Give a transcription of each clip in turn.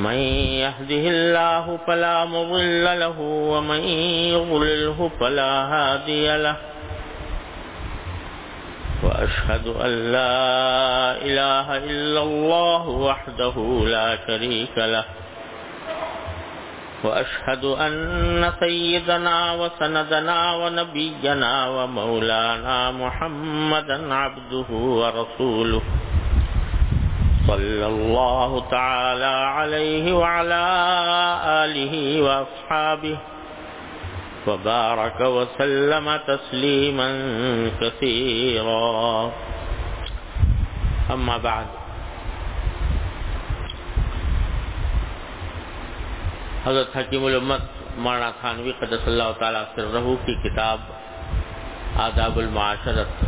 من يهده الله فلا مضل له ومن يضلله فلا هادي له. وأشهد أن لا إله إلا الله وحده لا شريك له. وأشهد أن سيدنا وسندنا ونبينا ومولانا محمدا عبده ورسوله. صلى الله تعالى عليه وعلى آله وأصحابه وبارك وسلم تسليما كثيرا. أما بعد، حضرت حکیم الامت مولانا تھانوی قدس اللہ تعالیٰ سرہو کی کتاب آداب المعاشرت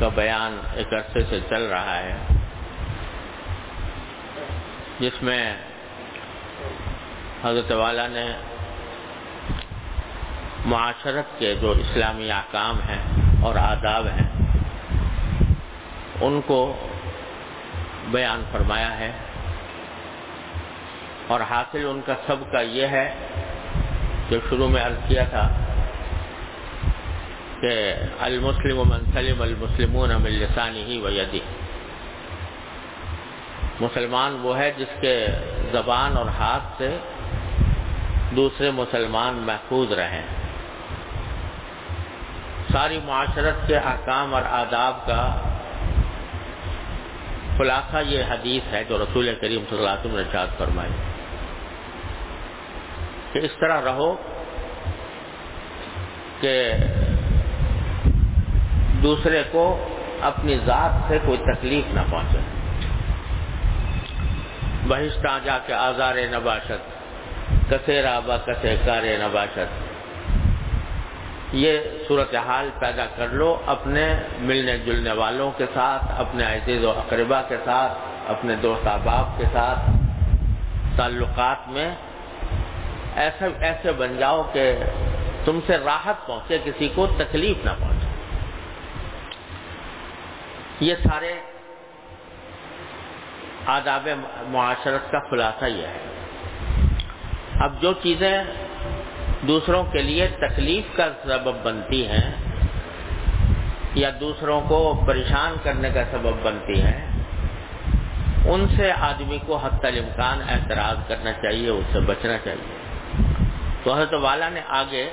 کا بیان ایک عرصے سے چل رہا ہے۔ جس میں حضرت والا نے معاشرت کے جو اسلامی احکام ہیں اور آداب ہیں، ان کو بیان فرمایا ہے۔ اور حاصل ان کا سب کا یہ ہے جو شروع میں عرض کیا تھا کہ المسلم من سلم المسلمون من لسانی ہی و یدی مسلمان وہ ہے جس کے زبان اور ہاتھ سے دوسرے مسلمان محفوظ رہیں۔ ساری معاشرت کے احکام اور آداب کا خلاصہ یہ حدیث ہے جو رسول کریم صلی اللہ علیہ وسلم نے ارشاد فرمائی۔ کہ اس طرح رہو کہ دوسرے کو اپنی ذات سے کوئی تکلیف نہ پہنچے۔ بہشتہ جا کے آزار نباشت کسیرا با کسے کار نباشت۔ یہ صورتحال پیدا کر لو اپنے ملنے جلنے والوں کے ساتھ، اپنے عزیز و اقربا کے ساتھ، اپنے دوست احباب کے ساتھ۔ تعلقات میں ایسے ایسے بن جاؤ کہ تم سے راحت پہنچے، کسی کو تکلیف نہ پہنچے۔ یہ سارے آداب معاشرت کا خلاصہ یہ ہے۔ اب جو چیزیں دوسروں کے لیے تکلیف کا سبب بنتی ہیں یا دوسروں کو پریشان کرنے کا سبب بنتی ہیں، ان سے آدمی کو حت الامکان اعتراض کرنا چاہیے، اس سے بچنا چاہیے۔ تو حضرت والا نے آگے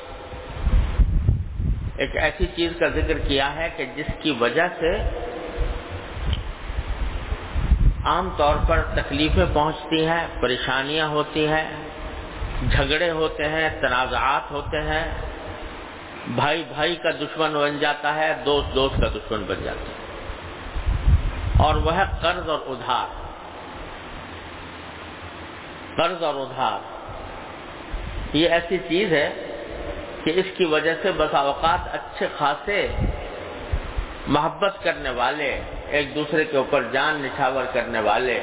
ایک ایسی چیز کا ذکر کیا ہے کہ جس کی وجہ سے عام طور پر تکلیفیں پہنچتی ہیں، پریشانیاں ہوتی ہیں، جھگڑے ہوتے ہیں، تنازعات ہوتے ہیں۔ بھائی بھائی کا دشمن بن جاتا ہے، دوست دوست کا دشمن بن جاتا ہے۔ اور وہ ہے قرض اور ادھار۔ قرض اور ادھار۔ یہ ایسی چیز ہے کہ اس کی وجہ سے بسا اوقات اچھے خاصے محبت کرنے والے ایک دوسرے کے اوپر جان نچھاور کرنے والے۔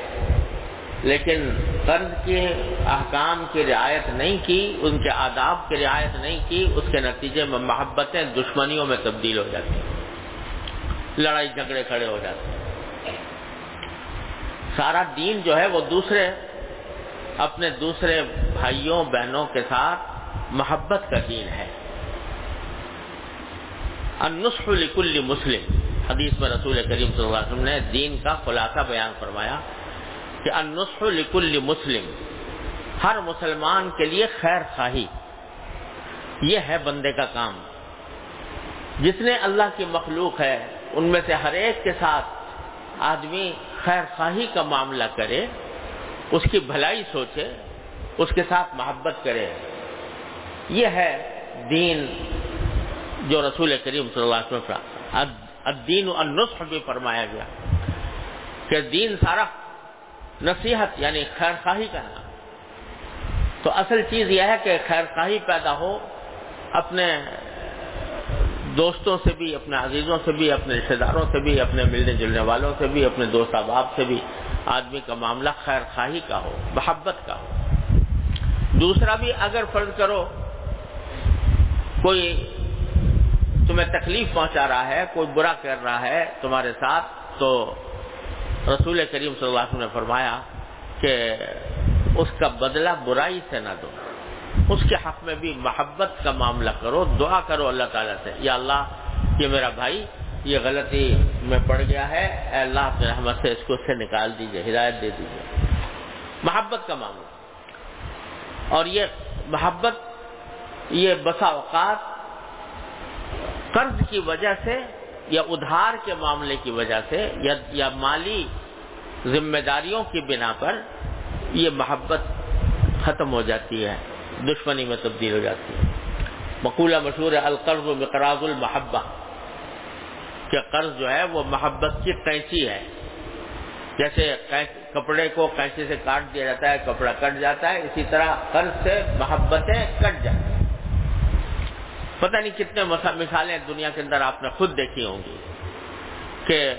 لیکن قرض کے احکام کی رعایت نہیں کی، ان کے آداب کی رعایت نہیں کی، اس کے نتیجے میں محبتیں دشمنیوں میں تبدیل ہو جاتی ہیں۔ لڑائی جھگڑے کھڑے ہو جاتے ہیں۔ سارا دین جو ہے وہ دوسرے، اپنے دوسرے بھائیوں، بہنوں کے ساتھ محبت کا دین ہے۔ النصح لکل مسلم۔ حدیث میں رسول کریم صلی اللہ علیہ وسلم نے دین کا خلاصہ بیان فرمایا کہ النصح لکل مسلم، ہر مسلمان کے لیے خیر خواہی، یہ ہے بندے کا کام۔ جتنے اللہ کی مخلوق ہے، ان میں سے ہر ایک کے ساتھ آدمی خیر خواہی کا معاملہ کرے، اس کی بھلائی سوچے، اس کے ساتھ محبت کرے۔ یہ ہے دین جو رسول کریم صلی اللہ علیہ وسلم الدین النصح بھی فرمایا گیا کہ دین سارا نصیحت یعنی خیر خواہی کا نام تو اصل چیز یہ ہے کہ خیر خواہی پیدا ہو، اپنے دوستوں سے بھی، اپنے عزیزوں سے بھی، اپنے رشتے داروں سے بھی، اپنے ملنے جلنے والوں سے بھی، اپنے دوست احباب سے بھی آدمی کا معاملہ خیر خواہی کا ہو، محبت کا ہو۔ دوسرا بھی اگر فرض کرو، کوئی تمہیں تکلیف پہنچا رہا ہے، کوئی برا کر رہا ہے تمہارے ساتھ، تو رسول کریم صلی اللہ علیہ وسلم نے فرمایا کہ اس کا بدلہ برائی سے نہ دو۔ اس کے حق میں بھی محبت کا معاملہ کرو، دعا کرو اللہ تعالیٰ سے، یا اللہ، یہ میرا بھائی، یہ غلطی میں پڑ گیا ہے، اے اللہ اپنے رحمت سے اس کو اس سے نکال دیجیے، ہدایت دے دیجیے۔ محبت کا معاملہ۔ اور یہ محبت، یہ بسا اوقات قرض کی وجہ سے یا ادھار کے معاملے کی وجہ سے یا یا مالی ذمہ داریوں کی بنا پر یہ محبت ختم ہو جاتی ہے، دشمنی میں تبدیل ہو جاتی ہے۔ مقولہ مشہور ہے، القرض و مقراض المحبہ۔ کہ قرض جو ہے وہ محبت کی قینچی ہے۔ جیسے کپڑے کو قینچی سے کاٹ دیا جاتا ہے، کپڑا کٹ جاتا ہے، اسی طرح قرض سے محبتیں کٹ جاتی ہیں۔ پتہ نہیں کتنے مثالیں دنیا کے اندر آپ نے خود دیکھی ہوں گی کہ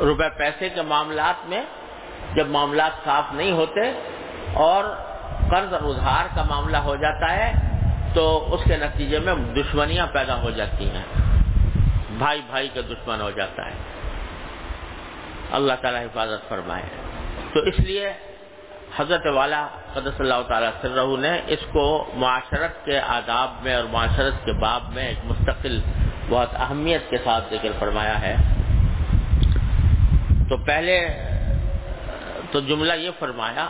روپے پیسے کے معاملات میں جب معاملات صاف نہیں ہوتے اور قرض اور ادھار کا معاملہ ہو جاتا ہے تو اس کے نتیجے میں دشمنیاں پیدا ہو جاتی ہیں۔ بھائی بھائی کا دشمن ہو جاتا ہے۔ اللہ تعالیٰ حفاظت فرمائے۔ تو اس لیے حضرت والا قدس اللہ تعالیٰ سر نے اس کو معاشرت کے آداب میں اور معاشرت کے باب میں ایک مستقل بہت اہمیت کے ساتھ ذکر فرمایا ہے۔ تو پہلے، تو جملہ یہ فرمایا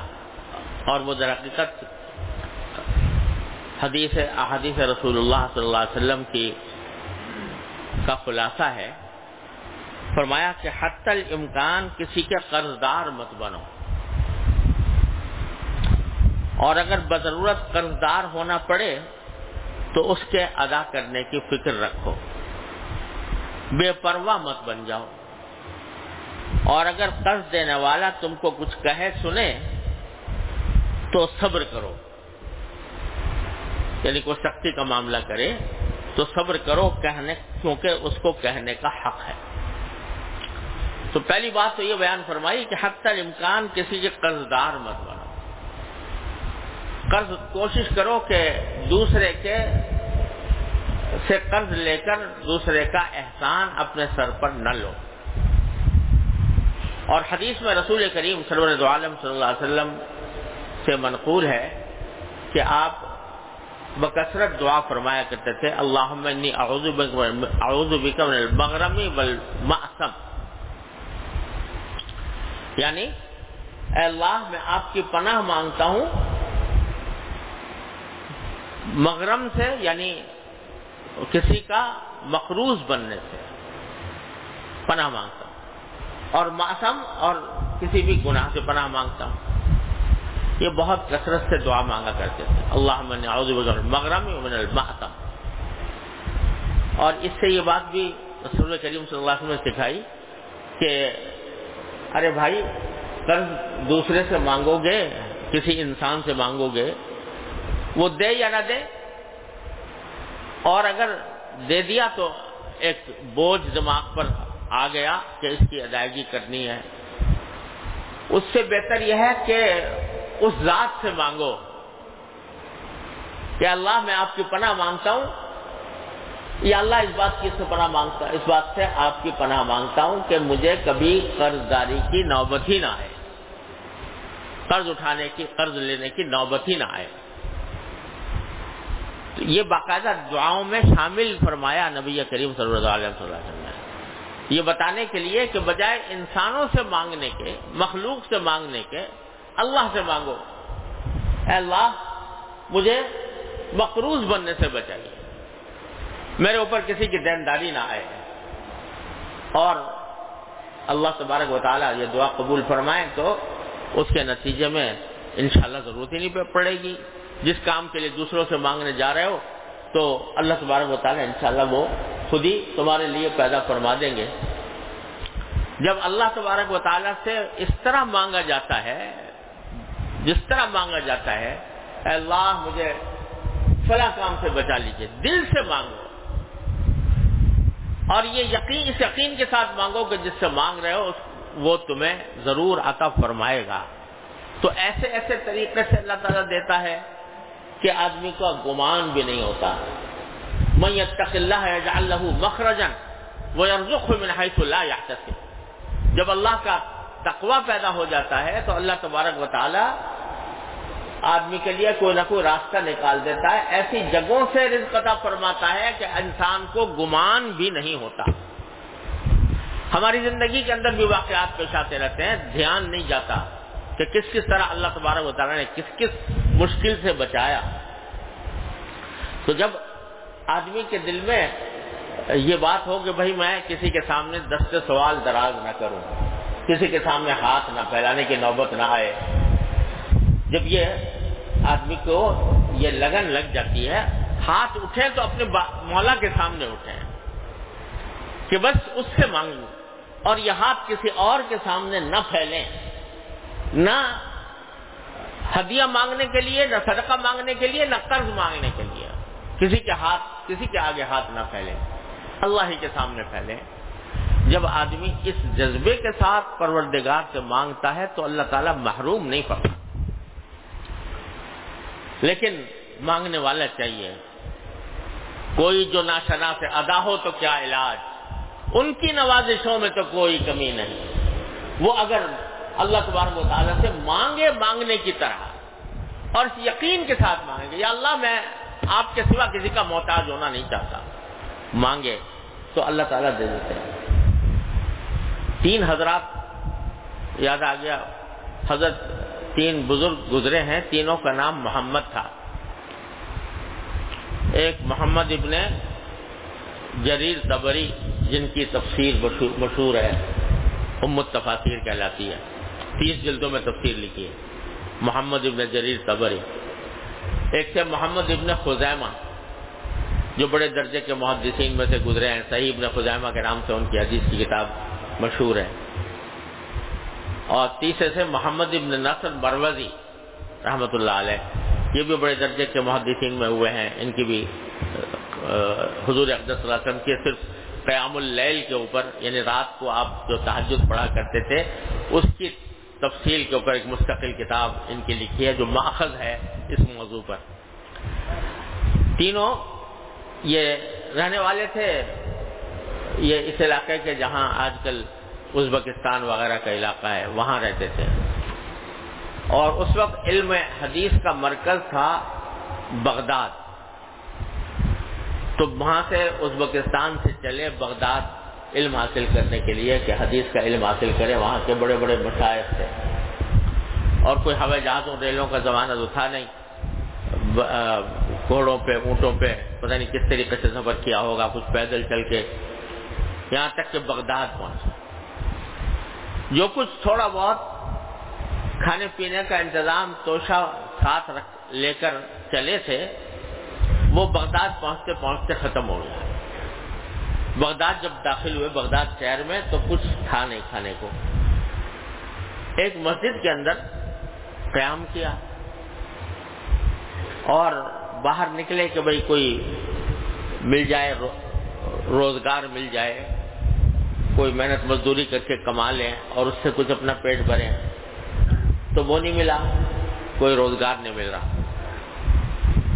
اور وہ در حقیقت حدیث، احادیث رسول اللہ صلی اللہ علیہ وسلم کی کا خلاصہ ہے۔ فرمایا کہ حت الامکان کسی کے قرض دار مت بنو۔ اور اگر بضرورت قرض دار ہونا پڑے تو اس کے ادا کرنے کی فکر رکھو۔ بے پرواہ مت بن جاؤ۔ اور اگر قرض دینے والا تم کو کچھ کہے سنے تو صبر کرو۔ یعنی کوئی سختی کا معاملہ کرے تو صبر کرو کہنے، کیونکہ اس کو کہنے کا حق ہے۔ تو پہلی بات تو یہ بیان فرمائی کہ حق تر امکان کسی کے قرض دار مت بنو۔ قرض کوشش کرو کہ دوسرے کے سے قرض لے کر دوسرے کا احسان اپنے سر پر نہ لو۔ اور حدیث میں رسول کریم سرور عالم صلی اللہ علیہ وسلم سے منقول ہے کہ آپ بکثرت دعا فرمایا کرتے تھے اللہ المغرمی والمعصم یعنی اے اللہ، میں آپ کی پناہ مانگتا ہوں مغرم سے یعنی کسی کا مقروض بننے سے پناہ مانگتا ہوں۔ اور معصم اور کسی بھی گناہ سے پناہ مانگتا ہوں۔ یہ بہت کثرت سے دعا مانگا کرتے تھے۔ اللہ مغرم من المحتم اور اس سے یہ بات بھی رسول کریم صلی اللہ علیہ وسلم نے سکھائی کہ ارے بھائی قرض دوسرے سے مانگو گے، کسی انسان سے مانگو گے وہ دے یا نہ دے؟ اور اگر دے دیا تو ایک بوجھ دماغ پر آ گیا کہ اس کی ادائیگی کرنی ہے۔ اس سے بہتر یہ ہے کہ اس ذات سے مانگو کہ اللہ میں آپ کی پناہ مانگتا ہوں۔ یا اللہ اس بات کی سے پناہ مانگتا، اس بات سے آپ کی پناہ مانگتا ہوں کہ مجھے کبھی قرض داری کی نوبت ہی نہ آئے۔ قرض اٹھانے کی، قرض لینے کی نوبت ہی نہ آئے۔ تو یہ باقاعدہ دعاؤں میں شامل فرمایا نبی کریم صلی اللہ علیہ وسلم نے۔ یہ بتانے کے لیے کہ بجائے انسانوں سے مانگنے کے، مخلوق سے مانگنے کے، اللہ سے مانگو۔ اے اللہ، مجھے مقروض بننے سے بچائیے۔ میرے اوپر کسی کی دینداری نہ آئے۔ اور اللہ تبارک و تعالیٰ یہ دعا قبول فرمائے تو اس کے نتیجے میں انشاءاللہ ضرورت ہی نہیں پڑے گی۔ جس کام کے لیے دوسروں سے مانگنے جا رہے ہو، تو اللہ تبارک و تعالیٰ انشاءاللہ وہ خود ہی تمہارے لیے پیدا فرما دیں گے۔ جب اللہ تبارک و تعالیٰ سے اس طرح مانگا جاتا ہے، جس طرح مانگا جاتا ہے، اے اللہ، مجھے فلاں کام سے بچا لیجیے دل سے مانگو۔ اور یہ یقین، اس یقین کے ساتھ مانگو کہ جس سے مانگ رہے ہو وہ تمہیں ضرور عطا فرمائے گا۔ تو ایسے ایسے طریقے سے اللہ تعالیٰ دیتا ہے۔ کہ آدمی کو گمان بھی نہیں ہوتا۔ میں یتق اللہ اللہ مخرجن وہ من حیث لا جب اللہ کا تقوی پیدا ہو جاتا ہے تو اللہ تبارک و تعالی آدمی کے لیے کوئی نہ کوئی راستہ نکال دیتا ہے۔ ایسی جگہوں سے رزق عطا فرماتا ہے کہ انسان کو گمان بھی نہیں ہوتا۔ ہماری زندگی کے اندر بھی واقعات پیش آتے رہتے ہیں، دھیان نہیں جاتا۔ کہ کس کس طرح اللہ تبارک و تعالیٰ نے کس کس مشکل سے بچایا۔ تو جب آدمی کے دل میں یہ بات ہو کہ بھائی میں کسی کے سامنے دست سوال دراز نہ کروں، کسی کے سامنے ہاتھ نہ پھیلانے کی نوبت نہ آئے، جب یہ آدمی کو یہ لگن لگ جاتی ہے، ہاتھ اٹھے تو اپنے مولا کے سامنے اٹھے کہ بس اس سے مانگوں اور یہ ہاتھ کسی اور کے سامنے نہ پھیلیں۔ نہ ہدیہ مانگنے کے لیے، نہ صدقہ مانگنے کے لیے، نہ قرض مانگنے کے لیے۔ کسی کے ہاتھ، کسی کے آگے ہاتھ نہ پھیلے۔ اللہ ہی کے سامنے پھیلے۔ جب آدمی اس جذبے کے ساتھ پروردگار سے مانگتا ہے تو اللہ تعالیٰ محروم نہیں پڑتا لیکن مانگنے والا چاہیے۔ کوئی جو ناشنا سے ادا ہو تو کیا علاج؟ ان کی نوازشوں میں تو کوئی کمی نہیں۔ وہ اگر اللہ تبارک و تعالیٰ سے مانگے مانگنے کی طرح اور اس یقین کے ساتھ مانگے یا اللہ میں آپ کے سوا کسی کا محتاج ہونا نہیں چاہتا۔ مانگے تو اللہ تعالیٰ دے دیتے ہیں۔ تین حضرات، یاد آ گیا، حضرت تین بزرگ گزرے ہیں، تینوں کا نام محمد تھا۔ ایک محمد ابن جریر تبری جن کی تفسیر مشہور ہے امت تفاصیر کہلاتی ہے۔ تیس جلدوں میں تفسیر لکھی ہے۔ محمد ابن جریر تبری ایک تھے محمد ابن خزیمہ، جو بڑے درجے کے محدثین میں سے گزرے ہیں۔ صحیح ابن خزیمہ کے نام سے ان کی حدیث کی کتاب مشہور ہے۔ اور تیسرے سے محمد ابن نصر بروزی رحمۃ اللہ علیہ، یہ بھی بڑے درجے کے محدثین میں ہوئے ہیں۔ ان کی بھی حضور صلی اللہ علیہ وسلم کی صرف قیام اللیل کے اوپر یعنی رات کو آپ جو تحجد پڑھا کرتے تھے، اس کی تفصیل کے اوپر ایک مستقل کتاب ان کی لکھی ہے جو ماخذ ہے اس موضوع پر۔ تینوں یہ رہنے والے تھے، یہ اس علاقے کے جہاں آج کل ازبکستان وغیرہ کا علاقہ ہے، وہاں رہتے تھے۔ اور اس وقت علم حدیث کا مرکز تھا بغداد۔ تو وہاں سے ازبکستان سے چلے بغداد۔ علم حاصل کرنے کے لیے کہ حدیث کا علم حاصل کرے، وہاں کے بڑے بڑے مشاعر تھے۔ اور کوئی ہوائی جہازوں، ریلوں کا زمانہ تو تھا نہیں۔ گھوڑوں پہ، اونٹوں پہ، پتہ نہیں کس طریقے سے سفر کیا ہوگا، کچھ پیدل چل کے۔ یہاں تک کہ بغداد پہنچا جو کچھ تھوڑا بہت کھانے پینے کا انتظام توشا ساتھ رکھ، لے کر چلے تھے، وہ بغداد پہنچتے پہنچتے ختم ہو گیا۔ بغداد جب داخل ہوئے، بغداد شہر میں، تو کچھ تھا نہیں کھانے کو۔ ایک مسجد کے اندر قیام کیا۔ اور باہر نکلے کہ بھائی کوئی مل جائے روزگار مل جائے، کوئی محنت مزدوری کر کے کما لیں اور اس سے کچھ اپنا پیٹ بھریں، تو وہ نہیں ملا، کوئی روزگار نہیں مل رہا۔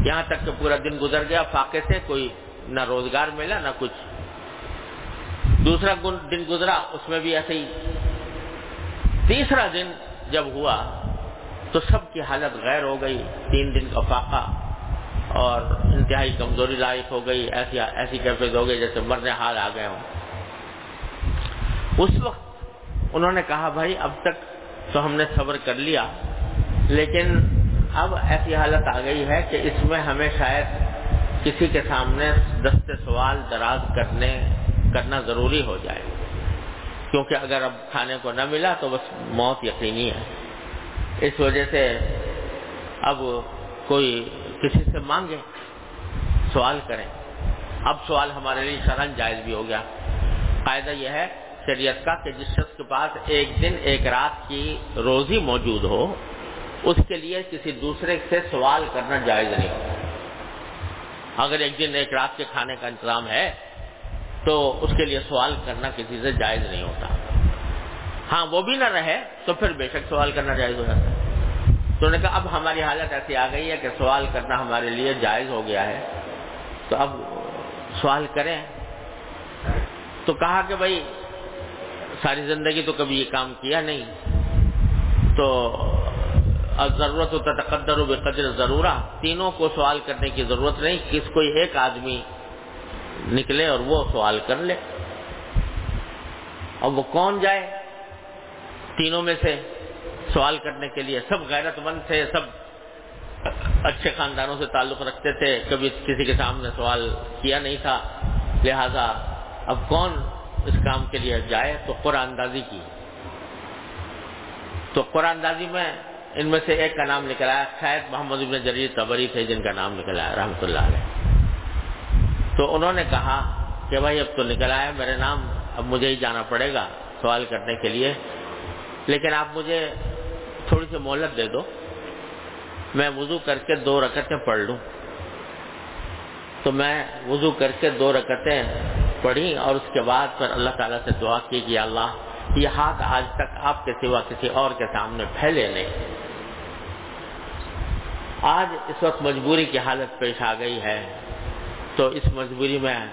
یہاں تک کہ پورا دن گزر گیا، فاقے سے کوئی نہ روزگار ملا، نہ کچھ۔ دوسرا دن گزرا، اس میں بھی ایسے ہی۔ تیسرا دن جب ہوا، تو سب کی حالت غیر ہو گئی۔ تین دن کا فاقہ اور انتہائی کمزوری لائق ہو گئی، ایسی ایسی کیفیت ہو گئی جیسے مرنے حال آ گئے ہوں۔ اس وقت انہوں نے کہا، بھائی، اب تک تو ہم نے صبر کر لیا، لیکن اب ایسی حالت آ گئی ہے کہ اس میں ہمیں شاید کسی کے سامنے دست سوال دراز کرنے کرنا ضروری ہو جائے۔ کیونکہ اگر اب کھانے کو نہ ملا تو بس موت یقینی ہے۔ اس وجہ سے اب کوئی کسی سے مانگے، سوال کریں۔ اب سوال ہمارے لیے شرن جائز بھی ہو گیا۔ قاعدہ یہ ہے شریعت کا کہ جس شخص کے پاس ایک دن، ایک رات کی روزی موجود ہو، اس کے لیے کسی دوسرے سے سوال کرنا جائز نہیں۔ اگر ایک دن، ایک رات کے کھانے کا انتظام ہے تو اس کے لیے سوال کرنا کسی سے جائز نہیں ہوتا۔ ہاں وہ بھی نہ رہے تو پھر بے شک سوال کرنا جائز ہو جاتا ہے۔ تو نے کہا، اب ہماری حالت ایسی آ گئی ہے کہ سوال کرنا ہمارے لیے جائز ہو گیا ہے۔ تو اب سوال کریں۔ تو کہا کہ بھائی، ساری زندگی تو کبھی یہ کام کیا نہیں۔ تو ضرورت ہوتا تقدر و بے قدر ضرورہ۔ تینوں کو سوال کرنے کی ضرورت نہیں۔ کس کوئی ایک آدمی نکلے اور وہ سوال کر لے۔ اور وہ کون جائے؟ تینوں میں سے سوال کرنے کے لیے سب غیرت مند تھے، سب اچھے خاندانوں سے تعلق رکھتے تھے، کبھی کسی کے سامنے سوال کیا نہیں تھا۔ لہذا اب کون اس کام کے لیے جائے؟ تو قرآن اندازی کی۔ تو قرآن اندازی میں ان میں سے ایک کا نام نکلا ہے، خیر، محمد ابن جریر تبری تھے، جن کا نام نکلا ہے رحمۃ اللہ علیہ۔ تو انہوں نے کہا کہ بھائی اب تو نکلا ہے میرے نام، اب مجھے ہی جانا پڑے گا سوال کرنے کے لیے۔ لیکن آپ مجھے تھوڑی سی مہلت دے دو، میں وضو کر کے دو رکعتیں پڑھ لوں۔ تو میں وضو کر کے دو رکعتیں پڑھی اور اس کے بعد پھر اللہ تعالیٰ سے دعا کی کہ اللہ، یہ ہاتھ آج تک آپ کے سوا کسی اور کے سامنے پھیلے نہیں۔ آج اس وقت مجبوری کی حالت پیش آ گئی ہے۔ تو اس مجبوری میں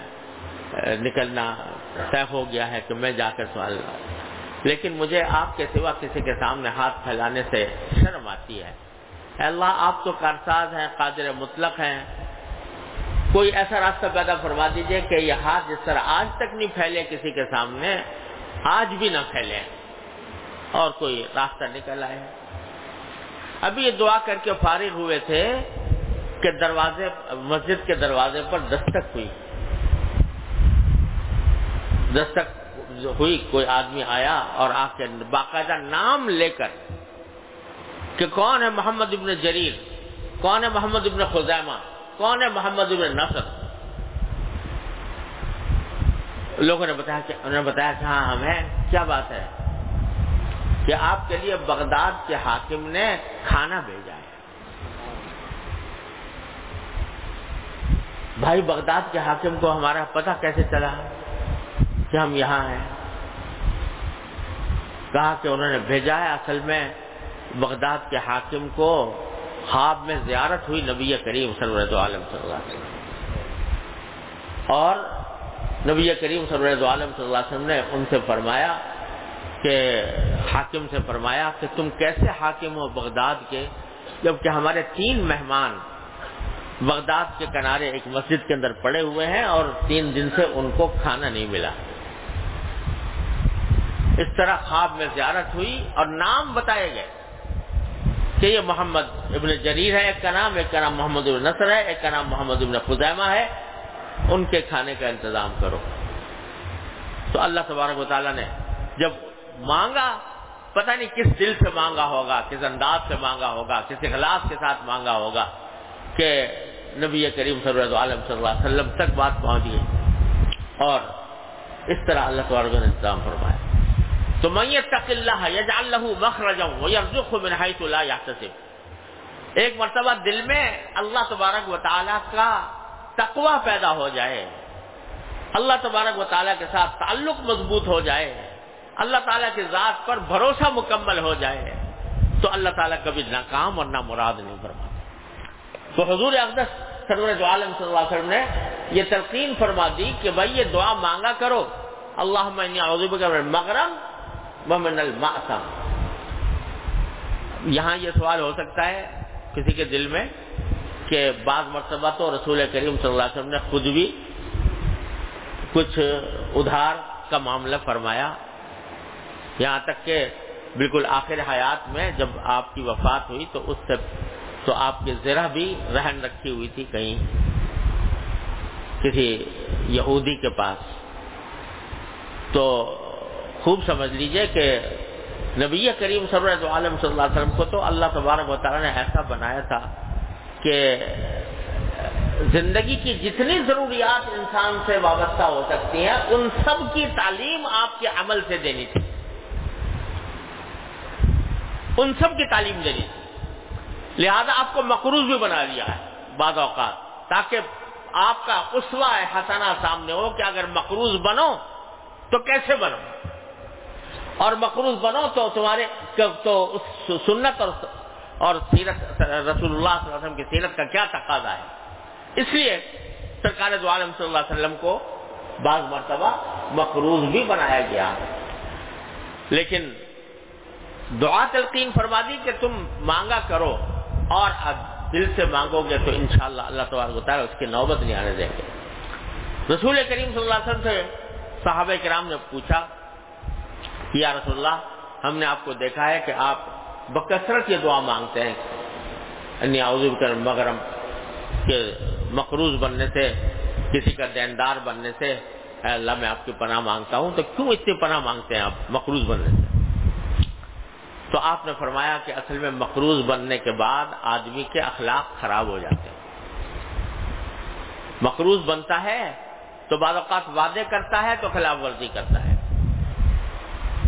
نکلنا طے ہو گیا ہے کہ میں جا کر سوال لیکن مجھے آپ کے سوا کسی کے سامنے ہاتھ پھیلانے سے شرم آتی ہے۔ اللہ، آپ تو کارساز ہیں، قادر مطلق ہیں۔ کوئی ایسا راستہ پیدا فرما دیجیے کہ یہ ہاتھ جس طرح آج تک نہیں پھیلے کسی کے سامنے، آج بھی نہ پھیلے اور کوئی راستہ نکل آئے۔ ابھی یہ دعا کر کے فارغ ہوئے تھے کہ دروازے مسجد کے دروازے پر دستک ہوئی۔ دستک ہوئی، کوئی آدمی آیا اور آ کے باقاعدہ نام لے کر کہ کون ہے محمد ابن جریر، کون ہے محمد ابن خزیمہ، کون ہے محمد ابن نصر؟ لوگوں نے بتایا کہ انہوں نے بتایا کہ ہاں ہم ہیں۔ کیا بات ہے؟ کہ آپ کے لیے بغداد کے حاکم نے کھانا بھیجا ہے بھائی بغداد کے حاکم کو ہمارا پتہ کیسے چلا کہ ہم یہاں ہیں؟ کہا کہ انہوں نے بھیجا ہے اصل میں بغداد کے حاکم کو خواب میں زیارت ہوئی نبی کریم صلی عالم صلی اللہ علیہ وسلم اور نبی کریم صلی اللہ علیہ وسلم نے ان سے فرمایا کہ حاکم سے فرمایا کہ تم کیسے حاکم ہو بغداد کے؟ جبکہ ہمارے تین مہمان بغداد کے کنارے ایک مسجد کے اندر پڑے ہوئے ہیں اور تین دن سے ان کو کھانا نہیں ملا۔ اس طرح خواب میں زیارت ہوئی اور نام بتائے گئے کہ یہ محمد ابن جریر ہے، ایک کا نام، ایک کا نام محمد ابن نصر ہے، ایک کا نام محمد ابن خزیمہ ہے۔ ان کے کھانے کا انتظام کرو۔ تو اللہ تبارک و تعالیٰ نے جب مانگا، پتہ نہیں کس دل سے مانگا ہوگا، کس انداز سے مانگا ہوگا، کس اخلاص کے ساتھ مانگا ہوگا کہ نبی کریم صلی اللہ علیہ صلی اللہ علیہ وسلم تک بات پہنچ گئی اور اس طرح اللہ تبارک نے انتظام فرمایا۔ تو میں تق اللہ یجعل له مخرجا ويرزقه من حيث لا يحتسب ایک مرتبہ دل میں اللہ تبارک و تعالی کا تقوی پیدا ہو جائے۔ اللہ تبارک و تعالیٰ کے ساتھ تعلق مضبوط ہو جائے۔ اللہ تعالیٰ کی ذات پر بھروسہ مکمل ہو جائے۔ تو اللہ تعالیٰ کبھی ناکام اور نہ مراد نہیں فرما تو حضور اقدس سرور جو عالم صلی اللہ علیہ وسلم نے یہ تلقین فرما دی کہ بھائی یہ دعا مانگا کرو۔ اللہ مغرم ومن المعصم۔ یہاں یہ سوال ہو سکتا ہے کسی کے دل میں کہ بعض مرتبہ تو رسول کریم صلی اللہ علیہ وسلم نے خود بھی کچھ ادھار کا معاملہ فرمایا۔ یہاں تک کہ بالکل آخر حیات میں جب آپ کی وفات ہوئی تو اس سے تو آپ کی ذرا بھی رہن رکھی ہوئی تھی کہیں کسی یہودی کے پاس۔ تو خوب سمجھ لیجیے کہ نبی کریم صلی اللہ علیہ وسلم کو تو اللہ تبارک و تعالیٰ نے ایسا بنایا تھا کہ زندگی کی جتنی ضروریات انسان سے وابستہ ہو سکتی ہیں، ان سب کی تعلیم آپ کے عمل سے دینی تھی۔ ان سب کی تعلیم دینی تھی۔ لہذا آپ کو مقروض بھی بنا دیا ہے بعض اوقات، تاکہ آپ کا اسوا حسنا سامنے ہو کہ اگر مقروض بنو تو کیسے بنو؟ اور مقروض بنو تو تمہارے تو سنت اور اور سیرت رسول اللہ صلی اللہ علیہ وسلم کی سیرت کا کیا تقاضا ہے؟ اس لیے سرکار دو عالم صلی اللہ علیہ وسلم کو بعض مرتبہ مقروض بھی بنایا گیا۔ لیکن دعا تلقین فرما دی کہ تم مانگا کرو۔ اور دل سے مانگو گے تو انشاءاللہ اللہ تبارک و تعالیٰ اس کی نوبت نہیں آنے دیں گے۔ رسول کریم صلی اللہ علیہ وسلم سے صحابہ کرام نے پوچھا، یا رسول اللہ، ہم نے آپ کو دیکھا ہے کہ آپ بکثرت یہ دعا مانگتے ہیں۔ مغرم کے مقروض بننے سے، کسی کا دیندار بننے سے، اے اللہ، میں آپ کی پناہ مانگتا ہوں۔ تو کیوں اتنی پناہ مانگتے ہیں آپ مقروض بننے سے؟ تو آپ نے فرمایا کہ اصل میں مقروض بننے کے بعد آدمی کے اخلاق خراب ہو جاتے ہیں۔ مقروض بنتا ہے تو بعض اوقات وعدے کرتا ہے تو خلاف ورزی کرتا ہے۔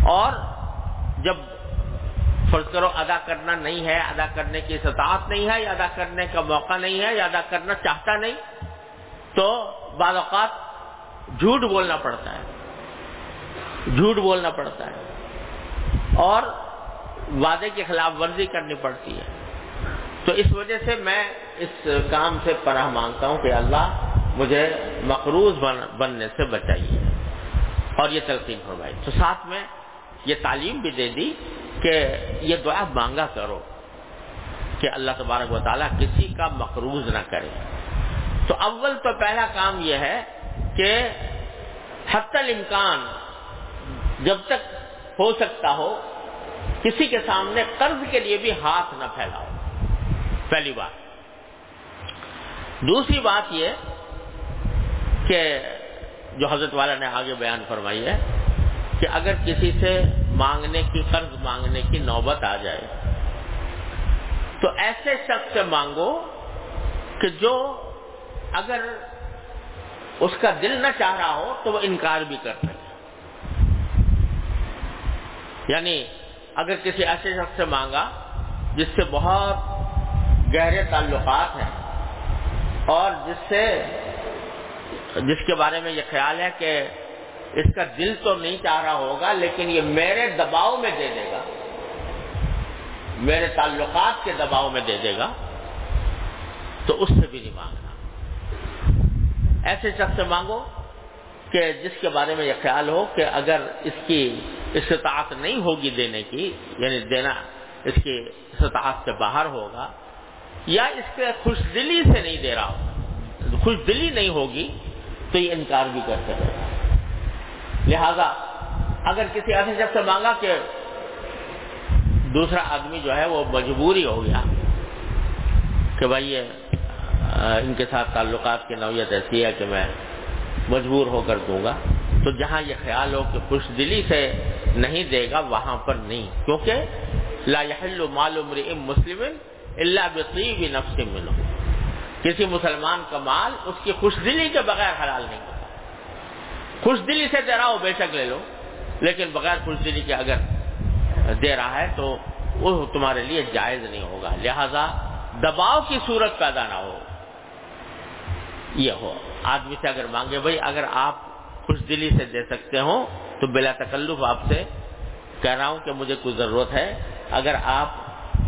اور جب فرض کرو ادا کرنا نہیں ہے، ادا کرنے کی استطاعت نہیں ہے، یا ادا کرنے کا موقع نہیں ہے، یا ادا کرنا چاہتا نہیں، تو بعض اوقات جھوٹ بولنا پڑتا ہے۔ جھوٹ بولنا پڑتا ہے۔ اور وعدے کی خلاف ورزی کرنی پڑتی ہے۔ تو اس وجہ سے میں اس کام سے پناہ مانگتا ہوں کہ اللہ مجھے مقروض بننے سے بچائیے اور یہ تلقین فرمائی۔ تو ساتھ میں یہ تعلیم بھی دے دی کہ یہ دعا مانگا کرو کہ اللہ تبارک و تعالیٰ کسی کا مقروض نہ کرے۔ تو اول تو پہلا کام یہ ہے کہ حت الامکان جب تک ہو سکتا ہو کسی کے سامنے قرض کے لیے بھی ہاتھ نہ پھیلاؤ۔ پہلی بات۔ دوسری بات یہ کہ جو حضرت والا نے آگے بیان فرمائی ہے کہ اگر کسی سے مانگنے کی قرض، مانگنے کی نوبت آ جائے، تو ایسے شخص سے مانگو کہ جو اگر اس کا دل نہ چاہ رہا ہو تو وہ انکار بھی کر سکے۔ یعنی اگر کسی ایسے شخص سے مانگا جس سے بہت گہرے تعلقات ہیں اور جس سے جس کے بارے میں یہ خیال ہے کہ اس کا دل تو نہیں چاہ رہا ہوگا لیکن یہ میرے دباؤ میں دے دے گا، میرے تعلقات کے دباؤ میں دے دے گا، تو اس سے بھی نہیں مانگنا۔ ایسے شخص سے مانگو کہ جس کے بارے میں یہ خیال ہو کہ اگر اس کی استطاعت نہیں ہوگی دینے کی یعنی دینا اس کی استطاعت سے باہر ہوگا، یا اس کے خوش دلی سے نہیں دے رہا ہوگا۔ خوش دلی نہیں ہوگی تو یہ انکار بھی کر سکے گا لہذا اگر کسی ایسے شخص سے مانگا کہ دوسرا آدمی جو ہے وہ مجبوری ہو گیا کہ بھائی یہ ان کے ساتھ تعلقات کی نوعیت ایسی ہے کہ میں مجبور ہو کر دوں گا۔ تو جہاں یہ خیال ہو کہ خوش دلی سے نہیں دے گا، وہاں پر نہیں۔ کیونکہ لا يحل مال امرئ مسلم الا بطيب نفس منه کسی مسلمان کا مال اس کی خوش دلی کے بغیر حلال نہیں ہوتا۔ خوش دلی سے دے رہا ہو، بے شک لے لو۔ لیکن بغیر خوش دلی کے اگر دے رہا ہے تو وہ تمہارے لیے جائز نہیں ہوگا۔ لہذا دباؤ کی صورت پیدا نہ ہو۔ یہ ہو آدمی سے اگر مانگے، بھائی اگر آپ خوش دلی سے دے سکتے ہوں، تو بلا تکلف آپ سے کہہ رہا ہوں کہ مجھے کوئی ضرورت ہے۔ اگر آپ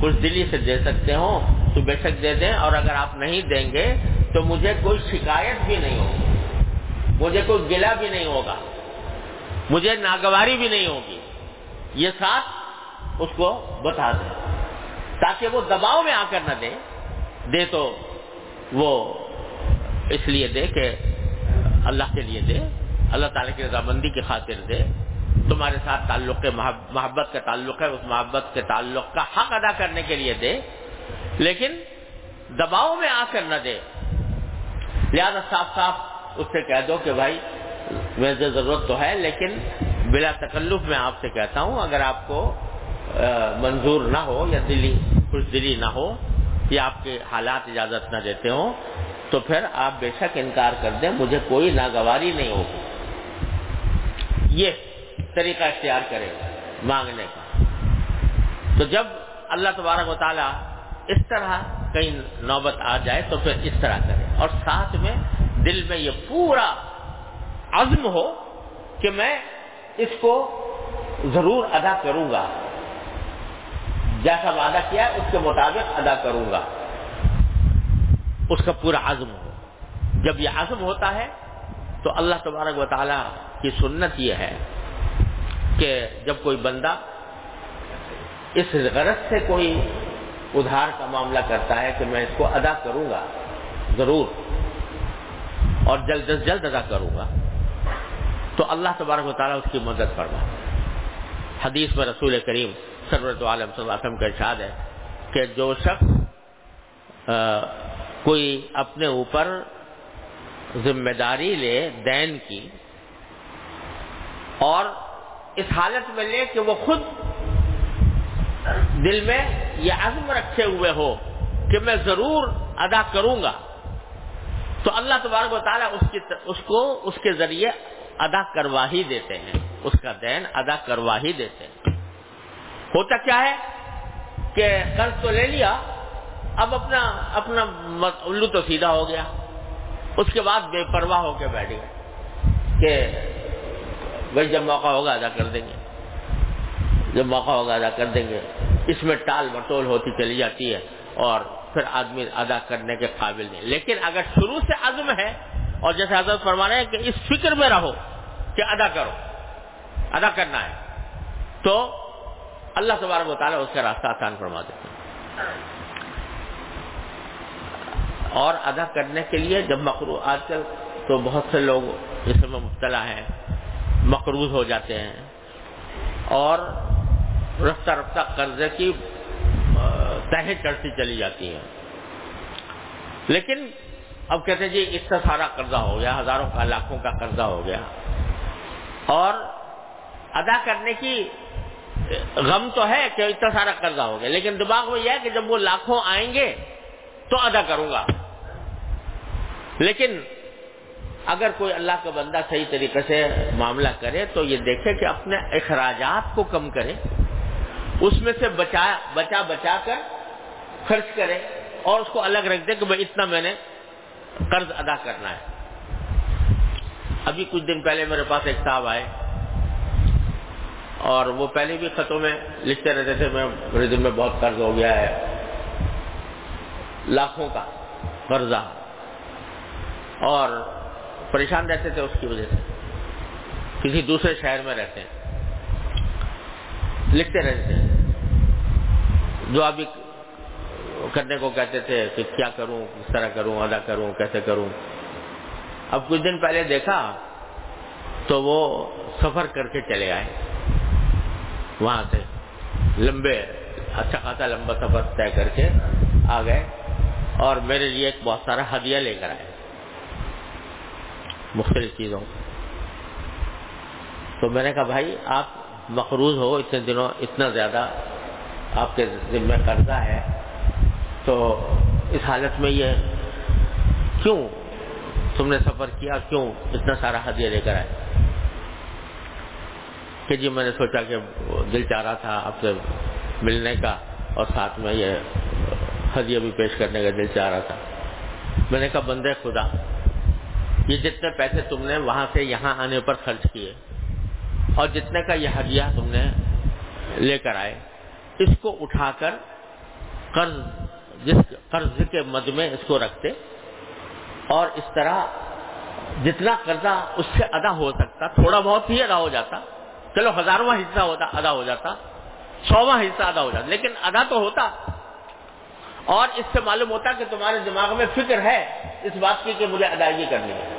خوش دلی سے دے سکتے ہوں، تو بے شک دے دیں، اور اگر آپ نہیں دیں گے، تو مجھے کوئی شکایت بھی نہیں ہوگی۔ مجھے کوئی گلا بھی نہیں ہوگا۔ مجھے ناگواری بھی نہیں ہوگی۔ یہ ساتھ اس کو بتا دیں، تاکہ وہ دباؤ میں آ کر نہ دے دے تو وہ اس لیے دے کہ اللہ کے لیے دے، اللہ تعالیٰ کی رضامندی کی خاطر دے۔ تمہارے ساتھ تعلق کے محبت کا تعلق ہے، اس محبت کے تعلق کا حق ادا کرنے کے لیے دے۔ لیکن دباؤ میں آ کر نہ دے۔ لہذا صاف صاف اس سے کہہ دو کہ بھائی مجھے ضرورت تو ہے، لیکن بلا تکلف میں آپ سے کہتا ہوں، اگر آپ کو منظور نہ ہو یا دلی خوش دلی نہ ہو، یا آپ کے حالات اجازت نہ دیتے ہوں تو پھر آپ بے شک انکار کر دیں، مجھے کوئی ناگواری نہیں ہوگی۔ یہ طریقہ اختیار کرے مانگنے کا۔ تو جب اللہ تبارک و تعالی اس طرح کہیں نوبت آ جائے تو پھر اس طرح کرے اور ساتھ میں دل میں یہ پورا عزم ہو کہ میں اس کو ضرور ادا کروں گا۔ جیسا وعدہ کیا اس کے مطابق ادا کروں گا۔ اس کا پورا عزم ہو۔ جب یہ عزم ہوتا ہے، تو اللہ تبارک و تعالی کی سنت یہ ہے کہ جب کوئی بندہ اس غرض سے کوئی ادھار کا معاملہ کرتا ہے کہ میں اس کو ادا کروں گا، ضرور، اور جلد از جلد ادا کروں گا، تو اللہ تبارک و تعالیٰ اس کی مدد فرما حدیث میں رسول کریم سرورت عالم صلی اللہ علیہ وسلم کا ارشاد ہے کہ جو شخص کوئی اپنے اوپر ذمہ داری لے، دین کی، اور اس حالت میں لے کہ وہ خود دل میں یہ عزم رکھے ہوئے ہو کہ میں ضرور ادا کروں گا، تو اللہ تبارک و تعالیٰ اس کی اس کو اس کے ذریعے ادا کروا ہی دیتے ہیں، اس کا دین ادا کروا ہی دیتے ہیں۔ ہوتا کیا ہے کہ قرض تو لے لیا اب اپنا اپنا الو تو سیدھا ہو گیا۔ اس کے بعد بے پرواہ ہو کے بیٹھ گئے کہ بھائی جب موقع ہوگا ادا کر دیں گے۔ جب موقع ہوگا ادا کر دیں گے۔ اس میں ٹال مٹول ہوتی چلی جاتی ہے اور پھر آدمی ادا کرنے کے قابل نہیں۔ لیکن اگر شروع سے عزم ہے اور جیسے حضرت فرما رہے ہیں کہ اس فکر میں رہو کہ ادا کرو، ادا کرنا ہے، تو اللہ تبارک و تعالیٰ اس کا راستہ آسان فرما دیتے ہیں۔ اور ادا کرنے کے لیے جب مقروض، آج کل تو بہت سے لوگ اس میں مبتلا ہیں، مقروض ہو جاتے ہیں۔ اور رفتہ رفتہ قرضے کی تہیں چڑھتی چلی جاتی ہیں۔ لیکن اب کہتے ہیں جی اتنا سارا قرضہ ہو گیا، ہزاروں کا، لاکھوں کا قرضہ ہو گیا۔ اور ادا کرنے کی غم تو ہے کہ اتنا سارا قرضہ ہو گیا، لیکن دماغ میں یہ ہے کہ جب وہ لاکھوں آئیں گے تو ادا کروں گا۔ لیکن اگر کوئی اللہ کا بندہ صحیح طریقے سے معاملہ کرے تو یہ دیکھے کہ اپنے اخراجات کو کم کرے، اس میں سے بچا بچا بچا کر خرچ کرے اور اس کو الگ رکھ دے کہ بھائی اتنا میں نے قرض ادا کرنا ہے۔ ابھی کچھ دن پہلے میرے پاس ایک صاحب آئے اور وہ پہلے بھی خطوں میں لکھتے رہتے تھے، میں میرے دن میں بہت قرض ہو گیا ہے، لاکھوں کا قرضہ۔ اور پریشان رہتے تھے اس کی وجہ سے۔ کسی دوسرے شہر میں رہتے ہیں۔ لکھتے رہتے تھے جو ابھی کرنے کو کہتے تھے کہ کیا کروں، کس طرح کروں، ادا کروں، کیسے کروں۔ اب کچھ دن پہلے دیکھا تو وہ سفر کر کے چلے آئے۔ وہاں سے لمبے اچھا خاصا لمبا سفر طے کر کے آ گئے اور میرے لیے ایک بہت سارا ہدیہ لے کر آئے۔ مختلف چیزوں تو میں نے کہا بھائی، آپ مقروض ہو اتنے دنوں، اتنا زیادہ آپ کے ذمہ قرضہ ہے۔ تو اس حالت میں یہ کیوں تم نے سفر کیا؟ کیوں اتنا سارا ہدیہ لے کر آئے؟ کہ جی میں نے سوچا کہ دل چاہ رہا تھا آپ سے ملنے کا اور ساتھ میں یہ ہدیہ بھی پیش کرنے کا دل چاہ رہا تھا۔ میں نے کہا بندے، خدا۔ یہ جتنے پیسے تم نے وہاں سے یہاں آنے پر خرچ کیے، اور جتنے کا یہ ہدیہ تم نے لے کر آئے، اس کو اٹھا کر قرض، جس قرض کے مد میں اس کو رکھتے، اور اس طرح جتنا قرضہ اس سے ادا ہو سکتا، تھوڑا بہت ہی ادا ہو جاتا۔ چلو ہزارواں حصہ ہوتا، ادا ہو جاتا، سواں حصہ ادا ہو جاتا، لیکن ادا تو ہوتا۔ اور اس سے معلوم ہوتا کہ تمہارے دماغ میں فکر ہے اس بات کی کہ مجھے ادائیگی کرنی ہے۔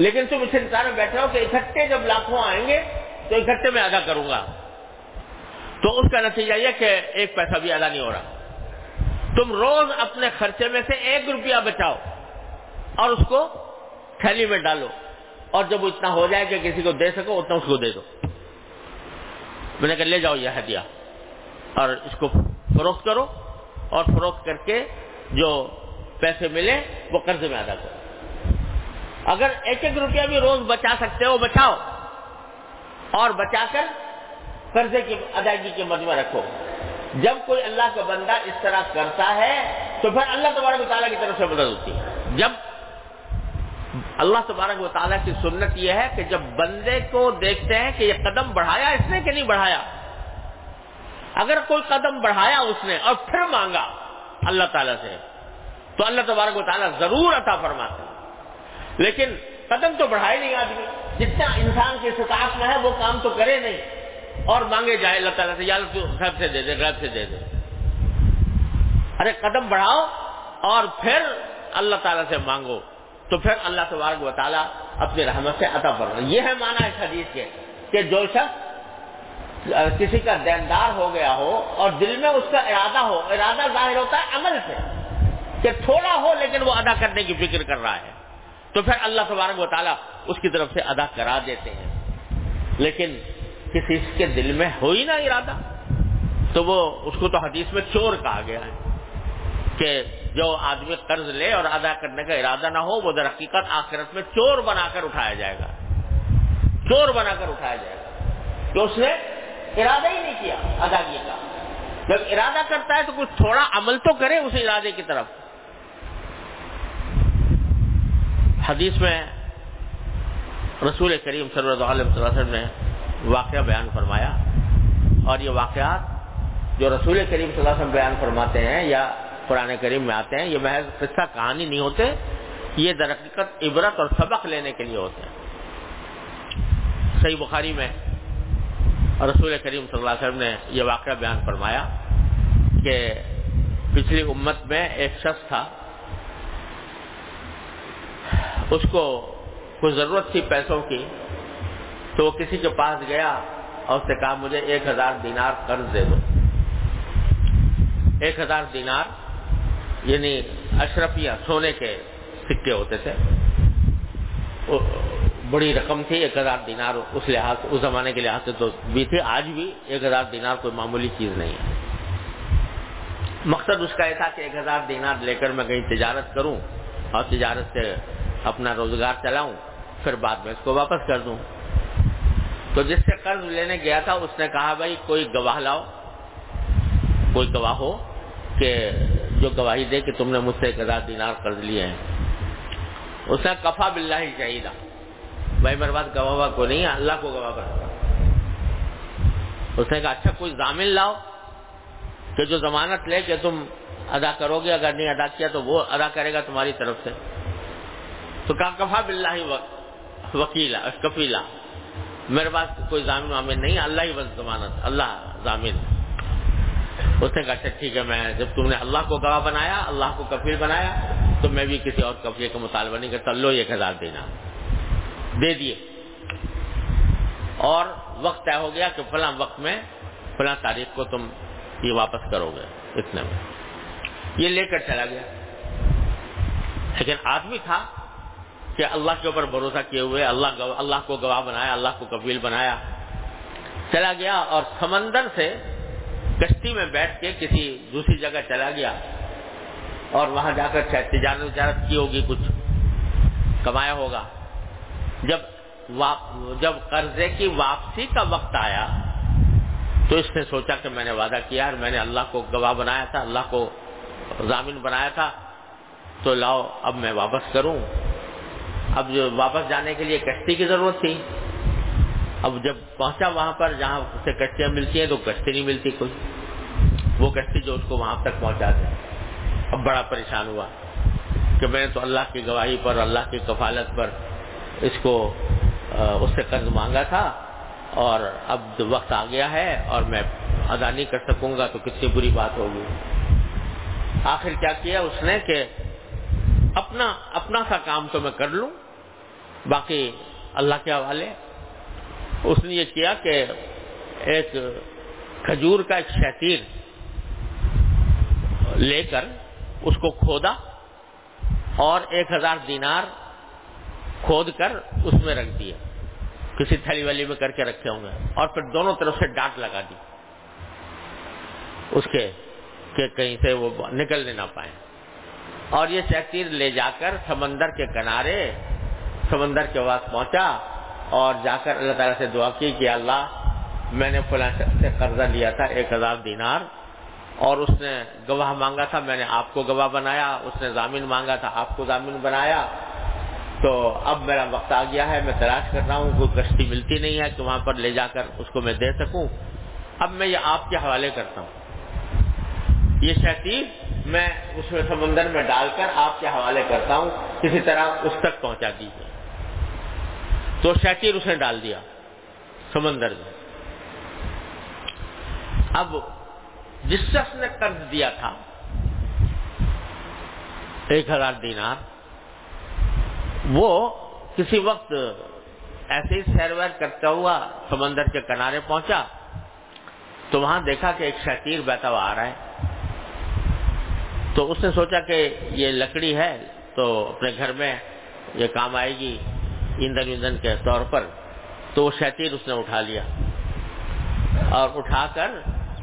لیکن تم اس انتظار میں بیٹھے ہو کہ اکٹھے جب لاکھوں آئیں گے تو اکٹھے میں ادا کروں گا۔ تو اس کا نتیجہ یہ کہ ایک پیسہ بھی ادا نہیں ہو رہا۔ تم روز اپنے خرچے میں سے ایک روپیہ بچاؤ اور اس کو تھیلی میں ڈالو اور جب اتنا ہو جائے کہ کسی کو دے سکو، اتنا اس کو دے دو۔ میں نے کہا، لے جاؤ یہ ہدیہ اور اس کو فروخت کرو اور فروخت کر کے جو پیسے ملے وہ قرض میں ادا کرو۔ اگر ایک ایک روپیہ بھی روز بچا سکتے ہو، بچاؤ۔ اور بچا کر قرضے کی ادائیگی کے مد میں رکھو۔ جب کوئی اللہ کا بندہ اس طرح کرتا ہے، تو پھر اللہ تبارک و تعالیٰ کی طرف سے مدد ہوتی ہے۔ جب اللہ تبارک و تعالیٰ کی سنت یہ ہے کہ جب بندے کو دیکھتے ہیں کہ یہ قدم بڑھایا، اس نے کہ نہیں بڑھایا؟ اگر کوئی قدم بڑھایا اس نے اور پھر مانگا اللہ تعالیٰ سے، تو اللہ تبارک و تعالیٰ ضرور عطا فرماتے لیکن قدم تو بڑھائے نہیں آدمی۔ جتنا انسان کے سطاف میں ہے، وہ کام تو کرے نہیں۔ اور مانگے جائے، اللہ تعالیٰ سے، یا گھر سے دے دے گھر سے دے دے۔ ارے، قدم بڑھاؤ اور پھر اللہ تعالیٰ سے مانگو۔ تو پھر اللہ تبارک و تعالیٰ اپنی رحمت سے عطا فرما یہ ہے مانا اس حدیث کے کہ جو شخص کسی کا دیندار ہو گیا ہو اور دل میں اس کا ارادہ ہو، ارادہ ظاہر ہوتا ہے عمل سے کہ تھوڑا ہو لیکن وہ ادا کرنے کی فکر کر رہا ہے۔ تو پھر اللہ تبارک و تعالیٰ اس کی طرف سے ادا کرا دیتے ہیں۔ لیکن کسی کے دل میں ہو ہی نہ ارادہ، تو وہ اس کو تو حدیث میں چور کہا گیا ہے کہ جو آدمی قرض لے اور ادا کرنے کا ارادہ نہ ہو، وہ در حقیقت آخرت میں چور بنا کر اٹھایا جائے گا۔ چور بنا کر اٹھایا جائے گا۔ تو اس نے ارادہ ہی نہیں کیا، اداگی کا۔ جب ارادہ کرتا ہے تو کچھ تھوڑا عمل تو کرے اس ارادے کی طرف۔ حدیث میں رسول کریم صلی اللہ علیہ وسلم نے واقعہ بیان فرمایا اور یہ واقعات جو رسول کریم صلی اللہ علیہ وسلم بیان فرماتے ہیں یا قرآن کریم میں آتے ہیں، یہ محض قصہ کہانی نہیں ہوتے، یہ درقیقت عبرت اور سبق لینے کے لیے ہوتے ہیں۔ صحیح بخاری میں رسول کریم صلی اللہ علیہ وسلم نے یہ واقعہ بیان فرمایا کہ پچھلی امت میں ایک شخص تھا اس کو کوئی ضرورت تھی پیسوں کی، تو وہ کسی کے پاس گیا اور اس نے کہا، مجھے ایک ہزار دینار قرض دے دو۔ ایک ہزار دینار یعنی اشرفیہ سونے کے سکے ہوتے تھے۔ بڑی رقم تھی، ایک ہزار دینار اس لحاظ، اس زمانے کے لحاظ سے تو بھی تھی آج بھی ایک ہزار دینار کوئی معمولی چیز نہیں ہے۔ مقصد اس کا یہ تھا کہ ایک ہزار دینار لے کر میں کہیں تجارت کروں اور تجارت سے اپنا روزگار چلاؤں، پھر بعد میں اس کو واپس کر دوں۔ تو جس سے قرض لینے گیا تھا، اس نے کہا بھائی، کوئی گواہ لاؤ۔ کوئی گواہ ہو کہ جو گواہی دے کہ تم نے مجھ سے ایک ہزار دینار قرض لیے ہیں۔ اس نے کفا بلّہ ہی چاہیے بھائی، میرے پاس گواہ کو نہیں ہے، اللہ کو گواہ بنا اس نے کہا اچھا کوئی ضامن لاؤ کہ جو ضمانت لے کہ تم ادا کرو گے، اگر نہیں ادا کیا تو وہ ادا کرے گا تمہاری طرف سے۔ تو کہا، کفا بلّہ وکیلا، کفیلا۔ میرے پاس کوئی ضامن وامن نہیں، اللہ ہی بس ضمانت، اللہ ضامن اس نے کہا اچھا ٹھیک ہے، میں جب تم نے اللہ کو گواہ بنایا، اللہ کو کفیل بنایا، تو میں بھی کسی اور کفیل کا مطالبہ نہیں کرتا، لو ایک ہزار دینا دے دیے۔ اور وقت طے ہو گیا کہ فلاں وقت میں، فلاں تاریخ کو تم یہ واپس کرو گے، اتنے میں۔ یہ لے کر چلا گیا۔ لیکن آدمی تھا کہ اللہ کے اوپر بھروسہ کیے ہوئے، اللہ اللہ کو گواہ بنایا، اللہ کو قبیل بنایا۔ چلا گیا اور سمندر سے کشتی میں بیٹھ کے کسی دوسری جگہ چلا گیا۔ اور وہاں جا کر تجارت وجارت کی ہوگی، کچھ کمایا ہوگا۔ جب جب قرضے کی واپسی کا وقت آیا، تو اس نے سوچا کہ میں نے وعدہ کیا اور میں نے اللہ کو گواہ بنایا تھا، اللہ کو ضامن بنایا تھا۔ تو لاؤ، اب میں واپس کروں۔ اب جو واپس جانے کے لیے کشتی کی ضرورت تھی۔ اب جب پہنچا وہاں پر جہاں سے کشتیاں ملتی ہیں تو کشتی نہیں ملتی کوئی۔ وہ کشتی جو اس کو وہاں تک پہنچا دے۔ اب بڑا پریشان ہوا کہ میں تو اللہ کی گواہی پر، اللہ کی کفالت پر اس کو اس سے قرض مانگا تھا اور اب وقت آ گیا ہے اور میں ادا نہیں کر سکوں گا تو کتنی بری بات ہوگی۔ آخر کیا کیا اس نے کہ اپنا اپنا سا کام تو میں کر لوں۔ باقی اللہ کے حوالے اس نے یہ کیا کہ ایک کھجور کا ایک شتیر لے کر اس کو کھودا اور ایک ہزار دینار کھود کر اس میں رکھ دیا۔ کسی تھیلی والی میں کر کے رکھے ہوں گے اور پھر دونوں طرف سے ڈانٹ لگا دی۔ اس کے کہ کہیں سے وہ نکلنے نہ پائے اور یہ شتیر لے جا کر سمندر کے کنارے، سمندر کے پاس پہنچا اور جا کر اللہ تعالیٰ سے دعا کی کہ اللہ، میں نے فلاں سے قرضہ لیا تھا ایک ہزار دینار اور اس نے گواہ مانگا تھا، میں نے آپ کو گواہ بنایا، اس نے ضامن مانگا تھا، آپ کو ضامن بنایا۔ تو اب میرا وقت آ گیا ہے، میں تلاش کر رہا ہوں، کوئی کشتی ملتی نہیں ہے کہ وہاں پر لے جا کر اس کو میں دے سکوں۔ اب میں یہ آپ کے حوالے کرتا ہوں۔ یہ شہتی میں اس میں سمندر میں ڈال کر آپ کے حوالے کرتا ہوں، کسی طرح اس تک پہنچا دیجیے تو شیتیر اس نے ڈال دیا سمندر میں۔ اب جس شخص نے قرض دیا تھا، ایک ہزار دینار، وہ کسی وقت ایسے ہی سیر ویر کرتا ہوا سمندر کے کنارے پہنچا تو وہاں دیکھا کہ ایک شتیر بیٹھا ہوا آ رہا ہے۔ تو اس نے سوچا کہ یہ لکڑی ہے تو اپنے گھر میں یہ کام آئے گی ایندھن ایندھن کے طور پر تو وہ شتیر اس نے اٹھا لیا اور اٹھا کر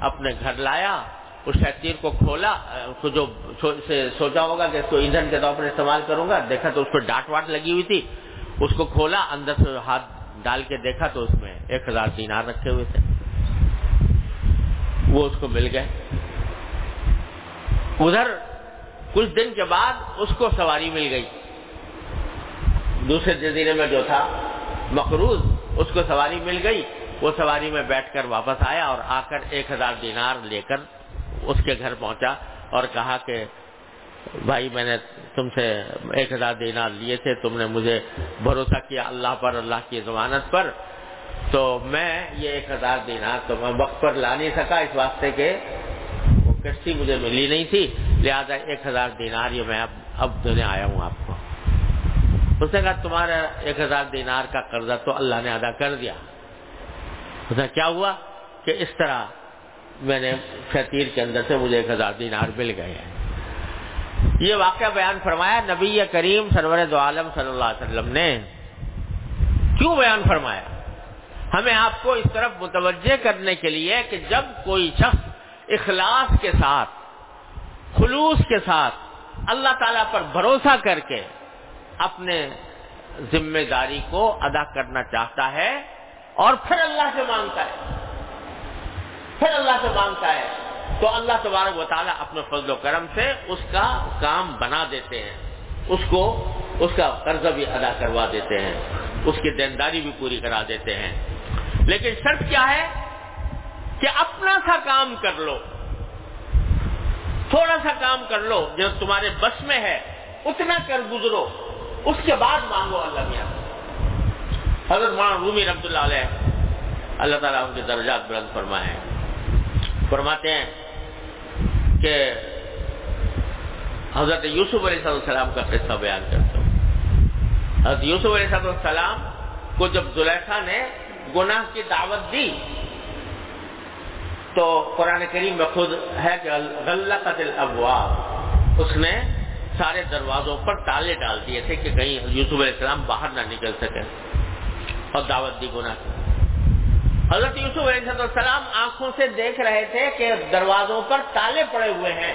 اپنے گھر لایا، اس شتیر کو کھولا جو سوچا ہوگا کہ اس کو ایندھن کے طور پر استعمال کروں گا، دیکھا تو اس پہ ڈانٹ واٹ لگی ہوئی تھی، اس کو کھولا، اندر سے ہاتھ ڈال کے دیکھا تو اس میں ایک ہزار دینار رکھے ہوئے تھے۔ وہ اس کو مل گئے۔ ادھر کچھ دن کے بعد اس کو سواری مل گئی۔ دوسرے جزیرے میں جو تھا، مقروض، اس کو سواری مل گئی۔ وہ سواری میں بیٹھ کر واپس آیا اور آ کر ایک ہزار دینار لے کر اس کے گھر پہنچا اور کہا کہ، بھائی، میں نے تم سے ایک ہزار دینار لیے تھے، تم نے مجھے بھروسہ کیا اللہ پر، اللہ کی ضمانت پر۔ تو میں یہ ایک ہزار دینار تو میں وقت پر لا نہیں سکا اس واسطے کہ کشتی مجھے ملی نہیں تھی، لہٰذا ایک ہزار دینار یہ میں اب اب دینے آیا ہوں آپ کو۔ اس نے کہا، تمہارا ایک ہزار دینار کا قرضہ تو اللہ نے ادا کر دیا۔ اس نے کیا ہوا؟ کہ اس طرح میں نے شتیر کے اندر سے مجھے ایک ہزار دینار مل گئے ہیں۔ یہ واقعہ بیان فرمایا، نبی کریم سرور دو عالم صلی اللہ علیہ وسلم نے۔ کیوں بیان فرمایا؟ ہمیں آپ کو اس طرف متوجہ کرنے کے لیے کہ جب کوئی شخص اخلاص کے ساتھ، خلوص کے ساتھ اللہ تعالی پر بھروسہ کر کے اپنے ذمہ داری کو ادا کرنا چاہتا ہے اور پھر اللہ سے مانگتا ہے۔ پھر اللہ سے مانگتا ہے۔ تو اللہ تبارک و تعالیٰ اپنے فضل و کرم سے اس کا کام بنا دیتے ہیں۔ اس کو، اس کا قرض بھی ادا کروا دیتے ہیں۔ اس کی دینداری بھی پوری کرا دیتے ہیں۔ لیکن شرط کیا ہے؟ کہ اپنا سا کام کر لو۔ تھوڑا سا کام کر لو، جو تمہارے بس میں ہے، اتنا کر گزرو۔ اس کے بعد مانگو اللہ میاں۔ حضرت مولانا رومی رحمۃ اللہ علیہ، اللہ تعالیٰ ان کے درجات بلند فرمائے۔ فرماتے ہیں کہ حضرت یوسف علیہ السلام کا قصہ بیان کرتا ہوں۔ حضرت یوسف علیہ السلام کو جب زلیخا نے گناہ کی دعوت دی تو قرآن کریم میں خود ہے کہ قتل ابواب اس نے سارے دروازوں پر تالے ڈال دیے تھے کہ کہیں یوسف علیہ السلام باہر نہ نکل سکے اور دعوت دی گناہ کی۔ حضرت یوسف علیہ السلام آنکھوں سے دیکھ رہے تھے کہ دروازوں پر تالے پڑے ہوئے ہیں۔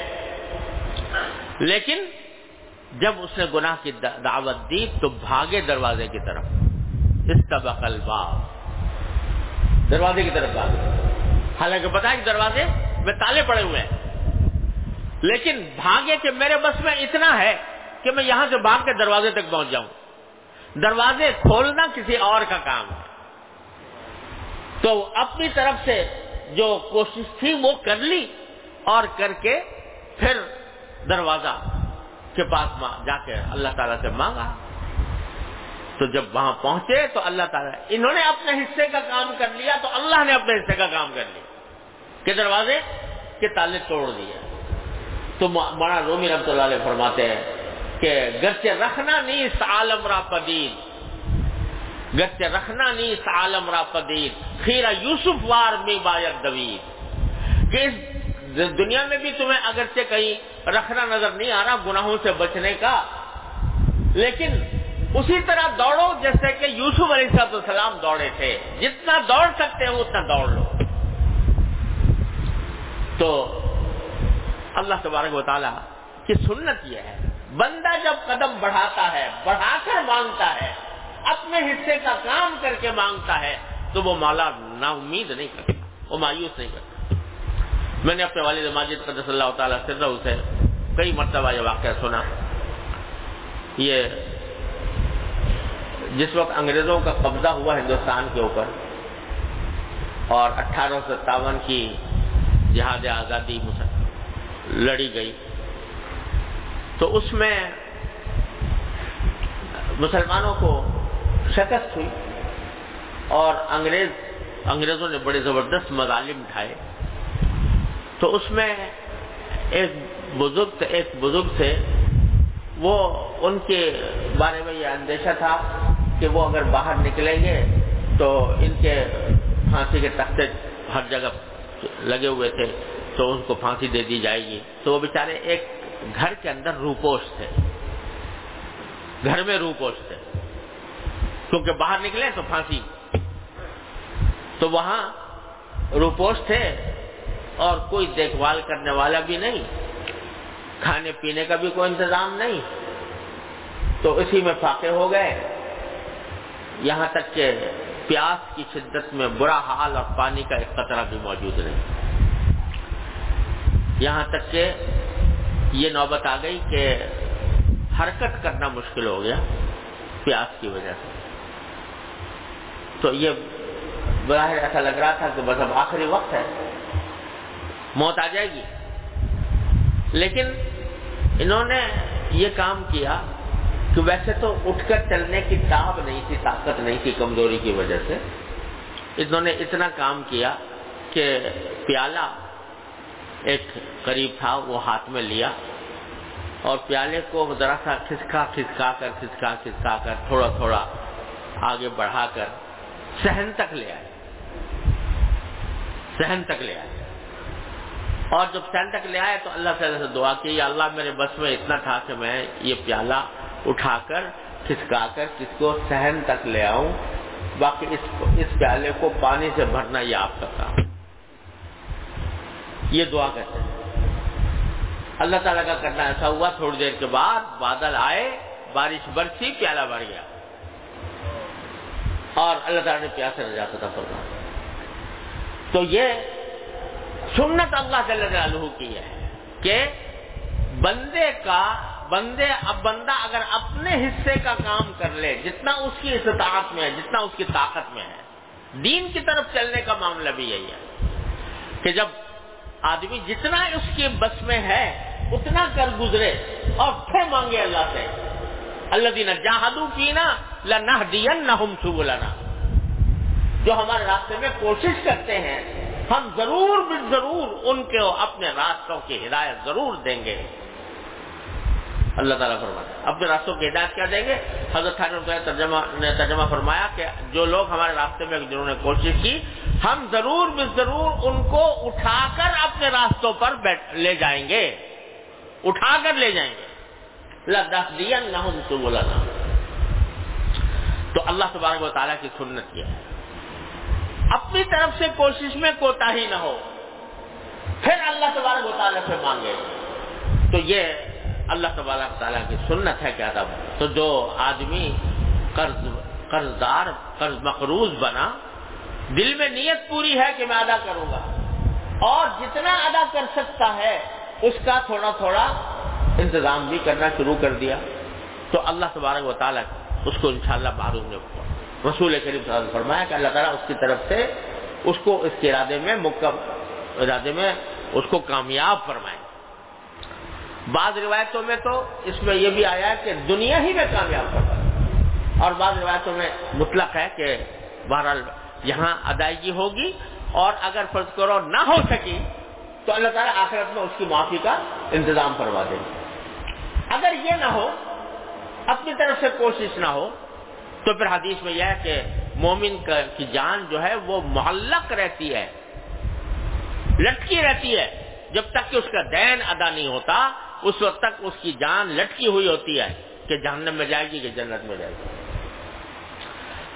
لیکن جب اس نے گناہ کی دعوت دی تو بھاگے دروازے کی طرف۔ اس طبقل دروازے کی طرف بھاگے۔ حالانکہ بتا کہ دروازے میں تالے پڑے ہوئے ہیں۔ لیکن بھاگے کہ میرے بس میں اتنا ہے کہ میں یہاں سے بھاگ کے دروازے تک پہنچ جاؤں۔ دروازے کھولنا کسی اور کا کام ہے۔ تو اپنی طرف سے جو کوشش تھی وہ کر لی اور کر کے پھر دروازہ کے پاس جا کے اللہ تعالیٰ سے مانگا۔ تو جب وہاں پہنچے تو اللہ تعالیٰ انہوں نے اپنے حصے کا کام کر لیا تو اللہ نے اپنے حصے کا کام کر لیا۔ کہ دروازے کے تالے توڑ دیے۔ تو مانا رومی رحمت اللہ علیہ فرماتے ہیں کہ گرچہ رکھنا نہیں اس عالم را پدید گرچہ رکھنا نہیں اس عالم را پدید خیرہ یوسف وار میں باید دوید کہ اس دنیا میں بھی تمہیں اگرچہ کہیں رکھنا نظر نہیں آ رہا گناہوں سے بچنے کا، لیکن اسی طرح دوڑو، جیسے کہ یوسف علیہ السلام دوڑے تھے۔ جتنا دوڑ سکتے ہیں، اتنا دوڑ لو۔ تو اللہ تبارک و تعالیٰ کی سنت یہ ہے، بندہ جب قدم بڑھاتا ہے، بڑھا کر مانگتا ہے، اپنے حصے کا کام کر کے مانگتا ہے، تو وہ مالا نا امید نہیں کرتا، وہ مایوس نہیں کرتا۔ میں نے اپنے والد ماجد قدس اللہ تعالیٰ سے سے کئی مرتبہ یہ واقعہ سنا۔ یہ جس وقت انگریزوں کا قبضہ ہوا ہندوستان کے اوپر اور اٹھارہ سو ستاون کی جہاد آزادی لڑی گئی، تو اس میں مسلمانوں کو شکست ہوئی اور انگریز انگریزوں نے بڑے زبردست مظالم اٹھائے تو اس میں ایک بزرگ ایک بزرگ تھے، وہ ان کے بارے میں یہ اندیشہ تھا کہ وہ اگر باہر نکلیں گے تو ان کے پھانسی کے تختے ہر جگہ لگے ہوئے تھے تو ان کو پھانسی دے دی جائے گی۔ تو وہ بیچارے ایک گھر کے اندر روپوش تھے۔ گھر میں روپوش تھے۔ کیونکہ باہر نکلے تو پھانسی۔ تو وہاں روپوش تھے اور کوئی دیکھ بھال کرنے والا بھی نہیں۔ کھانے پینے کا بھی کوئی انتظام نہیں۔ تو اسی میں فاقے ہو گئے۔ یہاں تک کہ پیاس کی شدت میں برا حال اور پانی کا ایک قطرہ بھی موجود نہیں۔ یہاں تک کہ یہ نوبت آ گئی کہ حرکت کرنا مشکل ہو گیا پیاس کی وجہ سے۔ تو یہ براہ ایسا لگ رہا تھا کہ بس اب آخری وقت ہے۔ موت آ جائے گی۔ لیکن انہوں نے یہ کام کیا کہ ویسے تو اٹھ کر چلنے کی تاب نہیں تھی، طاقت نہیں تھی کمزوری کی وجہ سے۔ انہوں نے اتنا کام کیا کہ پیالہ ایک قریب تھا، وہ ہاتھ میں لیا اور پیالے کو ذرا سا کھسکا کھسکا کر، کھسکا کھسکا کر، تھوڑا تھوڑا آگے بڑھا کر سہن تک لے آئے۔ سہن تک لے آئے۔ اور جب سہن تک لے آئے تو اللہ تعالیٰ سے دعا کی، یا اللہ میرے بس میں اتنا تھا کہ میں یہ پیالہ اٹھا کر کھسکا کر، کس کو سہن تک لے آؤں، باقی اس اس پیالے کو پانی سے بھرنا یہ آپ کا کام یہ دعا کہتے ہیں۔ اللہ تعالیٰ کا کرنا ایسا ہوا، تھوڑی دیر کے بعد بادل آئے، بارش برسی، پیالہ بھر گیا۔ اور اللہ تعالیٰ نے پیاس سے نجات تھا فرما تو یہ سنت اللہ جل کی ہے کہ بندے کا بندے، اب بندہ اگر اپنے حصے کا کام کر لے، جتنا اس کی استطاعت میں ہے، جتنا اس کی طاقت میں ہے، دین کی طرف چلنے کا معاملہ بھی یہی ہے کہ جب آدمی جتنا اس کے بس میں ہے، اتنا کر گزرے اور پھر مانگے اللہ سے اللہ دینا جہادو کی نا لنا دین نہ ہم جو ہمارے راستے میں کوشش کرتے ہیں، ہم ضرور بھی ضرور ان کے اپنے راستوں کی ہدایت ضرور دیں گے۔ اللہ تعالیٰ فرمایا اپنے راستوں کی ہدایت کیا دیں گے؟ حضرت ترجمہ نے ترجمہ فرمایا کہ جو لوگ ہمارے راستے میں، جنہوں نے کوشش کی، ہم ضرور بھی ضرور ان کو اٹھا کر اپنے راستوں پر لے جائیں گے۔ اٹھا کر لے جائیں گے۔ دیا نہ تو اللہ تبارک و تعالیٰ کی سنت یہ ہے۔ اپنی طرف سے کوشش میں کوتا ہی نہ ہو۔ پھر اللہ تبارک و تعالیٰ سے مانگے۔ تو یہ اللہ تبارک تعالیٰ کی سنت ہے کیا تھا تو جو آدمی قرض قرض دار قرض مقروض بنا، دل میں نیت پوری ہے کہ میں ادا کروں گا۔ اور جتنا ادا کر سکتا ہے، اس کا تھوڑا تھوڑا انتظام بھی کرنا شروع کر دیا۔ تو اللہ تبارک و تعالیٰ اس کو انشاءاللہ شاء اللہ نے رسول کریم صلی اللہ علیہ فرمایا کہ اللہ تعالیٰ اس کی طرف سے اس کو اس کے ارادے میں مکم، ارادے میں اس کو کامیاب فرمائے۔ بعض روایتوں میں تو اس میں یہ بھی آیا کہ دنیا ہی میں کامیاب ہوگا اور بعض روایتوں میں مطلق ہے کہ بہرحال یہاں ادائیگی ہوگی اور اگر فرض کرو نہ ہو سکی تو اللہ تعالیٰ آخرت میں اس کی معافی کا انتظام کروا دیں گے اگر یہ نہ ہو، اپنی طرف سے کوشش نہ ہو، تو پھر حدیث میں یہ ہے کہ مومن کی جان جو ہے وہ معلق رہتی ہے، لٹکی رہتی ہے۔ جب تک کہ اس کا دین ادا نہیں ہوتا اس وقت تک اس کی جان لٹکی ہوئی ہوتی ہے کہ جہنم میں جائے گی کہ جنت میں جائے گی۔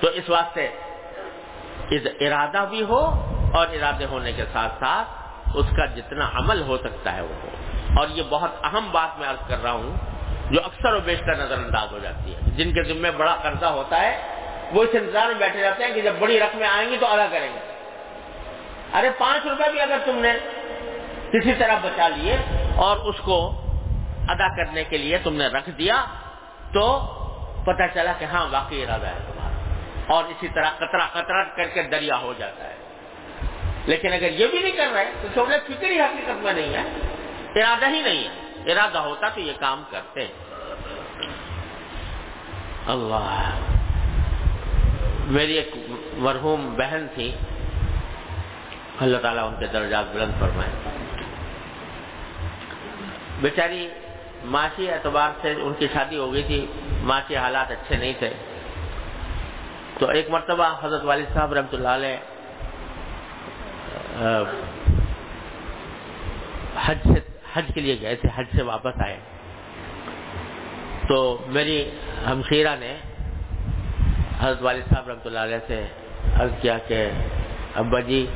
تو اس واسطے ارادہ بھی ہو اور ارادے ہونے کے ساتھ ساتھ اس کا جتنا عمل ہو سکتا ہے وہ ہو۔ اور یہ بہت اہم بات میں عرض کر رہا ہوں جو اکثر و بیشتر نظر انداز ہو جاتی ہے۔ جن کے ذمے بڑا قرضہ ہوتا ہے، وہ اس انتظار میں بیٹھے جاتے ہیں کہ جب بڑی رقمیں آئیں گی تو ادا کریں گے۔ ارے پانچ روپے بھی اگر تم نے کسی طرح بچا لیے اور اس کو ادا کرنے کے لیے تم نے رکھ دیا، تو پتہ چلا کہ ہاں واقعی ارادہ ہے تمہارا۔ اور اسی طرح قطرہ قطرہ کر کے دریا ہو جاتا ہے۔ لیکن اگر یہ بھی نہیں کر رہے، تو شعبہ فکر ہی حقیقت میں نہیں ہے۔ ارادہ ہی نہیں ہے۔ ارادہ ہوتا تو یہ کام کرتے اللہ۔ میری ایک مرحوم بہن تھی۔ اللہ تعالیٰ ان کے درجات بلند فرمائے۔ بیچاری معاشی اعتبار سے ان کی شادی ہو گئی تھی معاشی حالات اچھے نہیں تھے۔ تو ایک مرتبہ حضرت والد صاحب رحمۃ اللہ علیہ حج سے، حج کے لیے گئے تھے، حج سے واپس آئے۔ تو میری ہمشیرہ نے حضرت والد صاحب رحمۃ اللہ علیہ سے عرض کیا کہ، ابا جی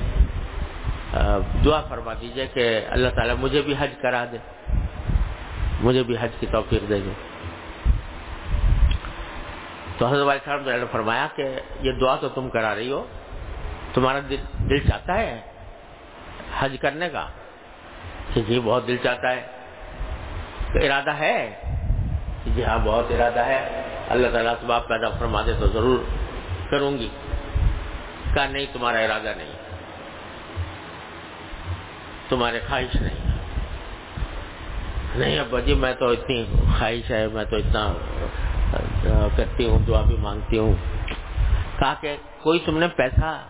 دعا فرما دیجیے کہ اللہ تعالیٰ مجھے بھی حج کرا دے۔ مجھے بھی حج کی توفیق دے دے تو حضرت والد صاحب نے فرمایا کہ یہ دعا تو تم کرا رہی ہو، تمہارا دل دل چاہتا ہے حج کرنے کا؟ کہ جی بہت دل چاہتا ہے۔ تو ارادہ ہے؟ کہ جی ہاں بہت ارادہ ہے۔ اللہ تعالیٰ سے باپ پیدا فرما دے تو ضرور کروں گی۔ کہا، نہیں، تمہارا ارادہ نہیں۔ تمہارے خواہش نہیں۔ نہیں ابا جی میں تو اتنی خواہش ہے، میں تو اتنا کرتی ہوں، دعا بھی مانگتی ہوں۔ کہا کہ کوئی تم نے پیسہ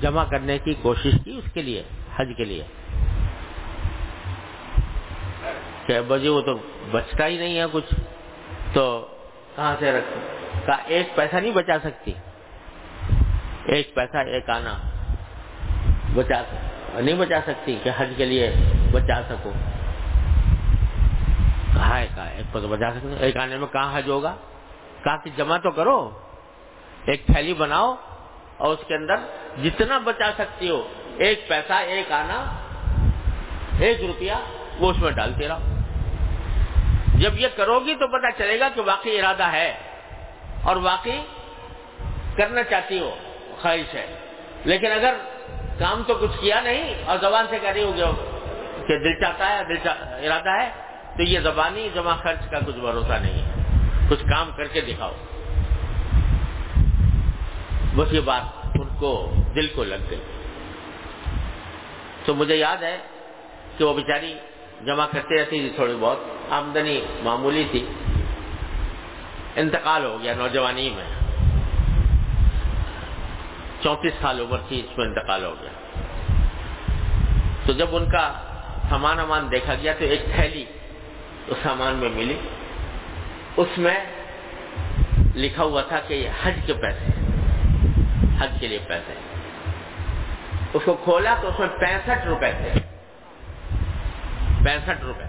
جمع کرنے کی کوشش کی اس کے لیے، حج کے لیے؟ کہ ابا جی وہ تو بچتا ہی نہیں ہے کچھ۔ تو کہاں سے رکھ؟ کہا، ایک پیسہ نہیں بچا سکتی۔ ایک پیسہ، ایک آنا بچا نہیں بچا سکتی کہ حج کے لیے بچا سکو کہا ہے کہا ایک پیسہ بچا سکتے ایک آنے میں کہاں حج ہوگا؟ کہا کہ جمع تو کرو، ایک تھیلی بناؤ اور اس کے اندر جتنا بچا سکتی ہو، ایک پیسہ، ایک آنا، ایک روپیہ، وہ اس میں ڈالتے رہو۔ جب یہ کرو گی تو پتا چلے گا کہ واقعی ارادہ ہے اور واقعی کرنا چاہتی ہو، خواہش ہے۔ لیکن اگر کام تو کچھ کیا نہیں اور زبان سے کہہ رہی ہوگی کہ دل چاہتا ہے، دل ارادہ ہے تو یہ زبانی جمع خرچ کا کچھ بھروسہ نہیں ہے۔ کچھ کام کر کے دکھاؤ۔ بس یہ بات ان کو دل کو لگ گئی۔ تو مجھے یاد ہے کہ وہ بیچاری جمع کرتے رہتی تھی تھوڑی بہت۔ آمدنی معمولی تھی۔ انتقال ہو گیا نوجوانی میں۔ چونتیس سال عمر تھی، اس میں انتقال ہو گیا۔ تو جب ان کا سامان وامان دیکھا گیا تو ایک تھیلی اس سامان میں ملی۔ اس میں لکھا ہوا تھا کہ یہ حج کے پیسے حج کے لیے پیسے اس کو کھولا تو اس میں پینسٹھ روپے تھے۔ پینسٹھ روپے۔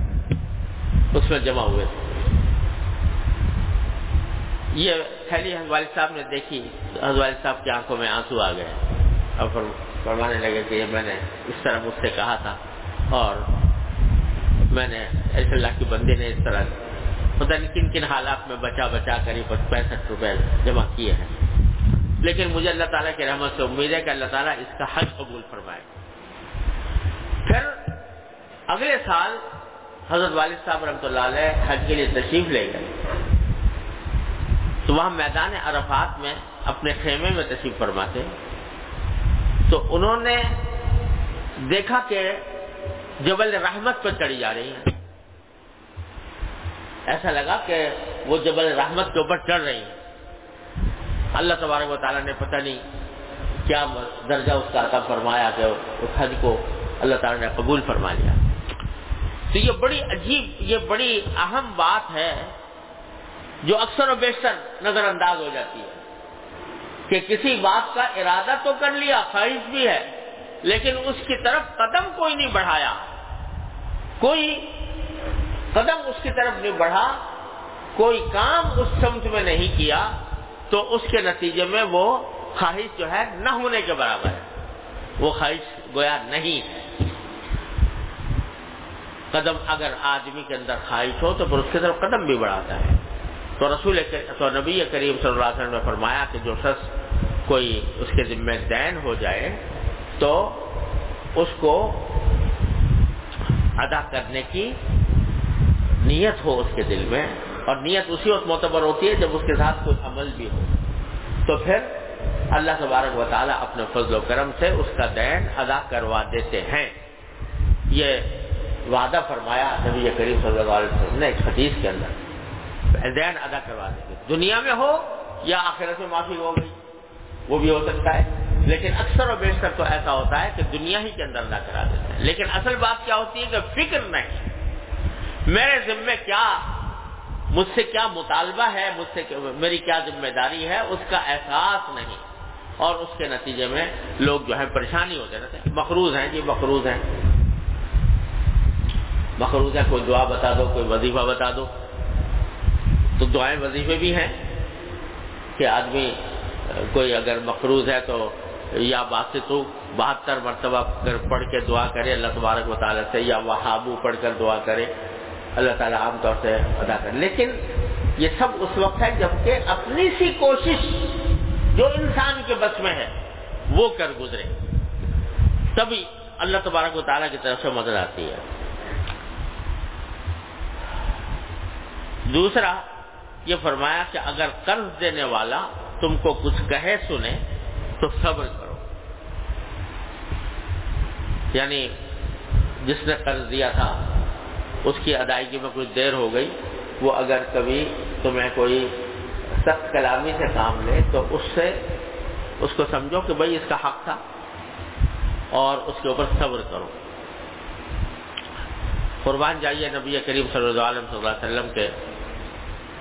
اس میں جمع ہوئے تھے۔ یہ تھیلی والد صاحب نے دیکھی۔ والد صاحب کی آنکھوں میں آنسو آ گئے۔ اور فرمانے لگے کہ یہ میں نے اس طرح مجھ سے کہا تھا۔ اور میں نے ایسے اللہ کی بندی نے اس طرح پتہ نہیں کن کن حالات میں بچا بچا کر ہی پینسٹھ روپے جمع کیے ہیں۔ لیکن مجھے اللہ تعالیٰ کی رحمت سے امید ہے کہ اللہ تعالیٰ اس کا حج قبول فرمائے۔ پھر اگلے سال حضرت والد صاحب رحمۃ اللہ علیہ حج کے لیے تشریف لے گئے۔ تو وہاں میدان عرفات میں اپنے خیمے میں تشریف فرماتے۔ تو انہوں نے دیکھا کہ جبل رحمت پر چڑھی جا رہی ہیں۔ ایسا لگا کہ وہ جبل رحمت کے اوپر چڑھ رہی ہیں۔ اللہ تبارک و تعالیٰ نے پتہ نہیں کیا درجہ اس کا عطا فرمایا کہ اس حج کو اللہ تعالیٰ نے قبول فرما لیا۔ تو یہ بڑی عجیب، یہ بڑی اہم بات ہے جو اکثر و بیشتر نظر انداز ہو جاتی ہے کہ کسی بات کا ارادہ تو کر لیا، خواہش بھی ہے، لیکن اس کی طرف قدم کوئی نہیں بڑھایا۔ کوئی قدم اس کی طرف نہیں بڑھا، کوئی کام اس سمت میں نہیں کیا، تو اس کے نتیجے میں وہ خواہش جو ہے نہ ہونے کے برابر ہے۔ وہ خواہش گویا نہیں ہے۔ قدم اگر آدمی کے اندر خواہش ہو تو پھر اس کی طرف قدم بھی بڑھاتا ہے۔ تو رسول تو نبی کریم صلی اللہ علیہ وسلم نے فرمایا کہ جو شخص کوئی اس کے ذمہ دین ہو جائے تو اس کو ادا کرنے کی نیت ہو اس کے دل میں اور نیت اسی وقت معتبر ہوتی ہے جب اس کے ساتھ کوئی عمل بھی ہو۔ تو پھر اللہ تبارک و تعالیٰ اپنے فضل و کرم سے اس کا دین ادا کروا دیتے ہیں۔ یہ وعدہ فرمایا نبی کریم صلی اللہ علیہ وسلم نے ایک حدیث کے اندر۔ دین ادا کروا دیں دنیا میں ہو یا آخرت میں معافی ہو گئی، وہ بھی ہو سکتا ہے۔ لیکن اکثر و بیشتر تو ایسا ہوتا ہے کہ دنیا ہی کے اندر ادا کرا دیتے ہیں۔ لیکن اصل بات کیا ہوتی ہے کہ فکر نہیں۔ میرے ذمے کیا، مجھ سے کیا مطالبہ ہے، مجھ سے میری کیا ذمہ داری ہے، اس کا احساس نہیں۔ اور اس کے نتیجے میں لوگ جو ہے پریشانی ہوتے رہتے ہیں۔ مقروض ہیں جی مقروض ہیں۔ مقروض ہے کوئی دعا بتا دو، کوئی وظیفہ بتا دو۔ تو دعائیں وظیفے بھی ہیں کہ آدمی، کوئی اگر مقروض ہے تو یا باسط بہتر مرتبہ پڑھ کے دعا کرے، اللہ تبارک و تعالیٰ سے، یا وہابو پڑھ کر دعا کرے، اللہ تعالیٰ عام طور سے ادا کر لیکن یہ سب اس وقت ہے جبکہ اپنی سی کوشش جو انسان کے بس میں ہے، وہ کر گزرے۔ تبھی اللہ تبارک و تعالیٰ کی طرف سے مدد آتی ہے۔ دوسرا، یہ فرمایا کہ اگر قرض دینے والا تم کو کچھ کہے سنے، تو صبر یعنی جس نے قرض دیا تھا، اس کی ادائیگی میں کچھ دیر ہو گئی، وہ اگر کبھی تمہیں کوئی سخت کلامی سے کام لے، تو اس سے اس کو سمجھو کہ بھائی اس کا حق تھا اور اس کے اوپر صبر کرو۔ قربان جائیے نبی کریم صلی اللہ علیہ صلی اللہ علیہ وسلم کے،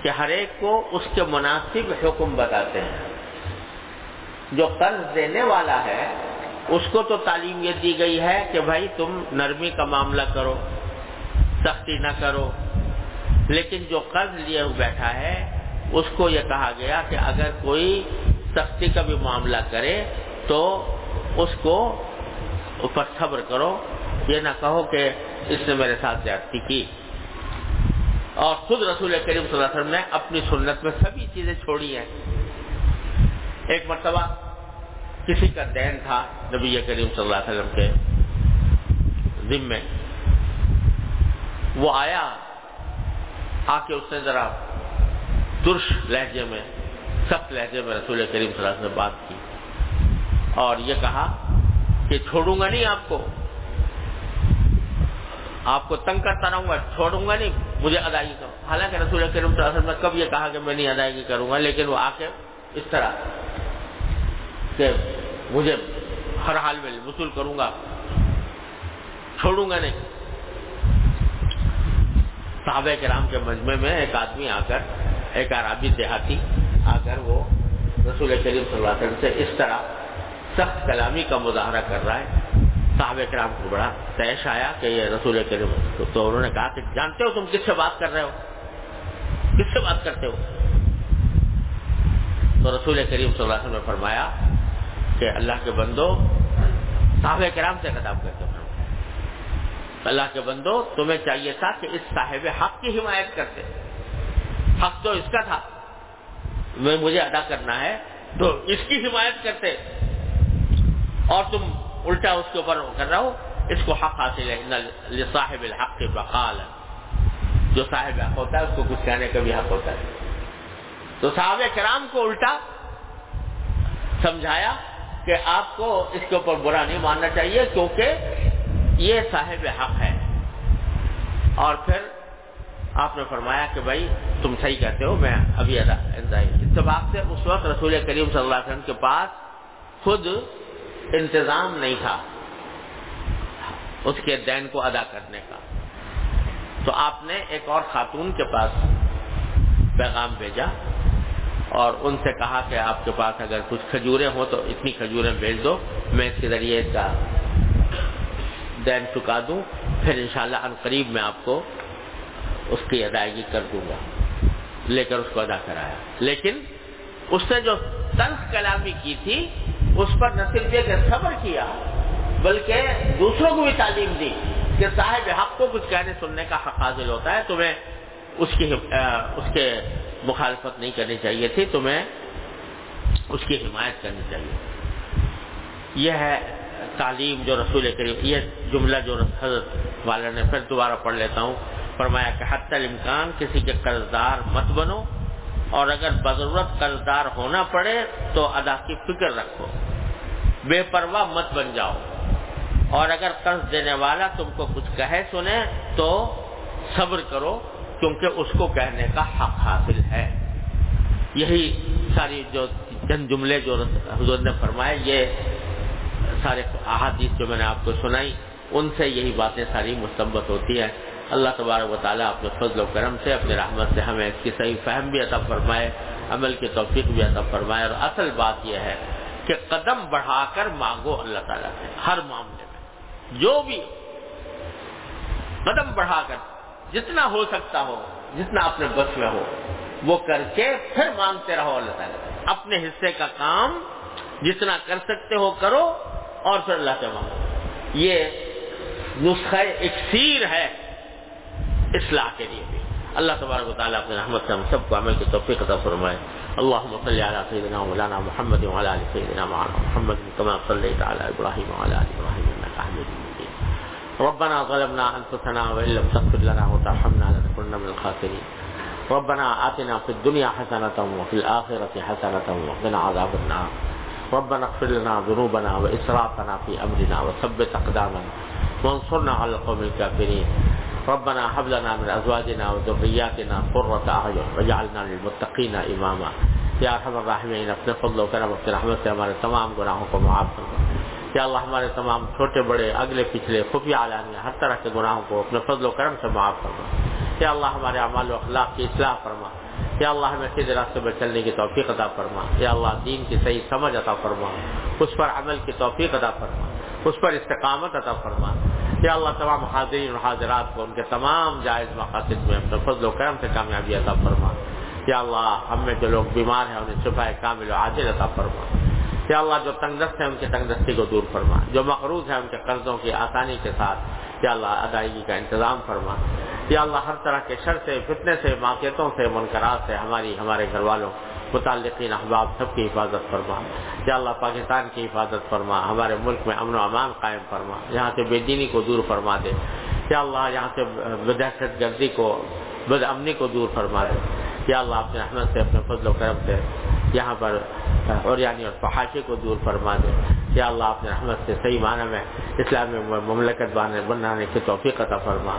کہ ہر ایک کو اس کے مناسب حکم بتاتے ہیں۔ جو قرض دینے والا ہے اس کو تو تعلیم یہ دی گئی ہے کہ بھائی تم نرمی کا معاملہ کرو، سختی نہ کرو۔ لیکن جو قرض لیے بیٹھا ہے، اس کو یہ کہا گیا کہ اگر کوئی سختی کا بھی معاملہ کرے تو اس کو اوپر صبر کرو۔ یہ نہ کہو کہ اس نے میرے ساتھ زیادتی کی۔ اور خود رسول کریم صلی اللہ علیہ وسلم نے اپنی سنت میں سبھی چیزیں چھوڑی ہیں۔ ایک مرتبہ کسی کا دین تھا نبی کریم صلی اللہ علیہ وسلم کے ذمے۔ وہ آیا آ کے اس نے ذرا ترش لہجے میں، سخت لہجے میں رسول کریم صلی اللہ علیہ وسلم بات کی۔ اور یہ کہا کہ چھوڑوں گا نہیں آپ کو۔ آپ کو تنگ کرتا رہوں گا، چھوڑوں گا نہیں، مجھے ادائیگی کرو۔ حالانکہ رسول کریم صلی اللہ علیہ وسلم نے کب یہ کہا کہ میں نہیں ادائیگی کروں گا، لیکن وہ آ کے اس طرح کہ مجھے ہر حال میں وصول کروں گا۔ چھوڑوں گا نہیں۔ صحابہ کرام کے مجمع میں ایک آدمی آ کر، ایک عرابی دیہاتی آ کر وہ رسول کریم صلی اللہ علیہ وسلم سے اس طرح سخت کلامی کا مظاہرہ کر رہا ہے۔ صحابہ کرام کو بڑا تیش آیا کہ یہ رسول کریم، تو انہوں نے کہا کہ جانتے ہو تم کس سے بات کر رہے ہو؟ کس سے بات کرتے ہو؟ تو رسول کریم صلی اللہ علیہ وسلم نے فرمایا کہ اللہ کے بندو صحابہ کرام سے خطاب کرتے ہو اللہ کے بندو تمہیں چاہیے تھا کہ اس صاحب حق کی حمایت کرتے۔ حق تو اس کا تھا۔ میں مجھے ادا کرنا ہے تو اس کی حمایت کرتے۔ اور تم الٹا اس کے اوپر کر رہا ہو۔ اس کو حق حاصل ہے۔ صاحب الحق کے بقال۔ جو صاحب حق ہوتا ہے، اس کو کچھ کہنے کا بھی حق ہوتا ہے۔ تو صاحب کرام کو الٹا سمجھایا۔ کہ آپ کو اس کے اوپر برا نہیں ماننا چاہیے کیونکہ یہ صاحب حق ہے۔ اور پھر آپ نے فرمایا کہ بھائی تم صحیح کہتے ہو، میں ابھی اتفاق سے اس وقت رسول کریم صلی اللہ علیہ وسلم کے پاس خود انتظام نہیں تھا اس کے دین کو ادا کرنے کا۔ تو آپ نے ایک اور خاتون کے پاس پیغام بھیجا۔ اور ان سے کہا کہ آپ کے پاس اگر کچھ کھجورے ہوں تو اتنی کھجوریں بھیج دو، میں اس کے ذریعے اس کا دین چکا دوں۔ پھر انشاءاللہ شاء اللہ قریب میں آپ کو اس کی ادائیگی کر دوں گا، لے کر اس کو ادا کرایا۔ لیکن اس نے جو تلخ کلامی کی تھی، اس پر نہ صرف یہ کہ صبر کیا، بلکہ دوسروں کو بھی تعلیم دی کہ صاحب حق کو کچھ کہنے سننے کا حق حاصل ہوتا ہے، تمہیں اس کی اس کے مخالفت نہیں کرنی چاہیے تھی تمہیں اس کی حمایت کرنی چاہیے یہ ہے تعلیم جو رسول کریم، یہ جملہ جو حضرت والا نے پھر دوبارہ پڑھ لیتا ہوں۔ فرمایا کہ حتی الامکان کسی کے قرض دار مت بنو، اور اگر بضرورت قرض دار ہونا پڑے تو ادا کی فکر رکھو، بے پرواہ مت بن جاؤ۔ اور اگر قرض دینے والا تم کو کچھ کہے سنے تو صبر کرو۔ کیونکہ اس کو کہنے کا حق حاصل ہے۔ یہی ساری جو چند جملے جو حضور نے فرمائے، یہ سارے احادیث جو میں نے آپ کو سنائی، ان سے یہی باتیں ساری مستمت ہوتی ہیں۔ اللہ تبارک و تعالیٰ اپنے فضل و کرم سے، اپنے رحمت سے ہمیں اس کی صحیح فہم بھی عطا فرمائے، عمل کی توفیق بھی عطا فرمائے۔ اور اصل بات یہ ہے کہ قدم بڑھا کر مانگو اللہ تعالیٰ سے، ہر معاملے میں، جو بھی قدم بڑھا کر جتنا ہو سکتا ہو، جتنا اپنے بس میں ہو، وہ کر کے پھر مانگتے رہو اللہ تعالیٰ۔ اپنے حصے کا کام جتنا کر سکتے ہو کرو اور پھر اللہ سے مانگو۔ یہ نسخہ اکثیر ہے اصلاح کے لیے بھی۔ اللہ تبارک و تعالیٰ اپنے رحمت سے ہم سب کو عمل کی توفیق عطا فرمائے۔ اللهم صل على سيدنا مولانا محمد وعلى ال سيدنا محمد كما صليت على ابراهيم وعلى ال ابراهيم انك حميد مجيد ربنا ظلمنا انفسنا وان لم تغفر لنا وترحمنا لنكونن من الخاسرين. ربنا آتنا في الدنيا حسنة وفي الآخرة حسنة وقنا عذاب النار. ربنا اغفر لنا ذنوبنا وإسرافنا في أمرنا وثبت أقدامنا وانصرنا على القوم الكافرين. ربنا هب لنا من ازواجنا وذرياتنا قرة اعين واجعلنا للمتقين اماما یا ارحم الراحمین اپنے فضل و کرم اپنے رحمت سے ہمارے تمام، گناہوں کو معاف فرما یا اللہ ہمارے تمام چھوٹے بڑے اگلے پچھلے خفیہ علانیہ ہر طرح کے گناہوں کو اپنے فضل و کرم سے معاف فرما۔ یا اللہ ہمارے اعمال و اخلاق کی اصلاح فرما۔ یا اللہ ہمیں سیدھے راستے پر چلنے کی توفیق عطا فرما۔ یا اللہ دین کی صحیح سمجھ عطا فرما۔ اس پر عمل کی توفیق عطا فرما۔ اس پر استقامت عطا فرما۔ یا اللہ تمام حاضرین اور حاضرات کو ان کے تمام جائز مقاصد میں اپنے فضل و کرم سے کامیابی عطا فرما۔ یا اللہ ہم میں جو لوگ بیمار ہیں انہیں شفا کامل و عاجل عطا فرما۔ یا اللہ جو تنگ دست ہیں ان کی تنگ دستی کو دور فرما۔ جو مقروض ہیں ان کے قرضوں کی آسانی کے ساتھ یا اللہ ادائیگی کا انتظام فرما۔ یا اللہ ہر طرح کے شر سے، فتنے سے ماقیتوں سے منقرات سے ہماری، ہمارے گھر والوں، متعلقین احباب سب کی حفاظت فرما۔ یا اللہ پاکستان کی حفاظت فرما، ہمارے ملک میں امن و امان قائم فرما۔ یہاں سے بے دینی کو دور فرما دے۔ یا اللہ یہاں سے دہشت گردی کو، بد امنی کو دور فرما دے۔ یا اللہ اپنے احمد سے، اپنے فضل و کرم سے یہاں پر اور یعنی اور فحاشے کو دور فرما دے۔ یا اللہ اپنے رحمت سے صحیح معنی میں اسلامی مملکت بنانے کی توفیق عطا فرما۔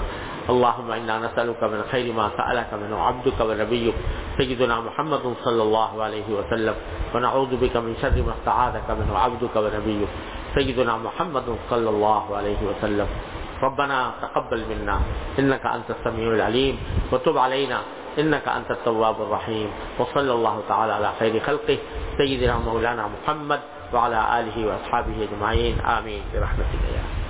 اللهم انا نسالك من خير ما سالك منه عبدك ونبيك سيدنا محمد صلى الله عليه وسلم ونعوذ بك من شر ما استعاذك منه عبدك ونبيك سيدنا محمد صلى الله عليه وسلم۔ ربنا تقبل منا انك انت السميع العليم وتب علينا إنك أنت التواب الرحيم. وصلى الله تعالى على خير خلقه سيدنا مولانا محمد وعلى آله وأصحابه أجمعين. آمين. برحمتك يا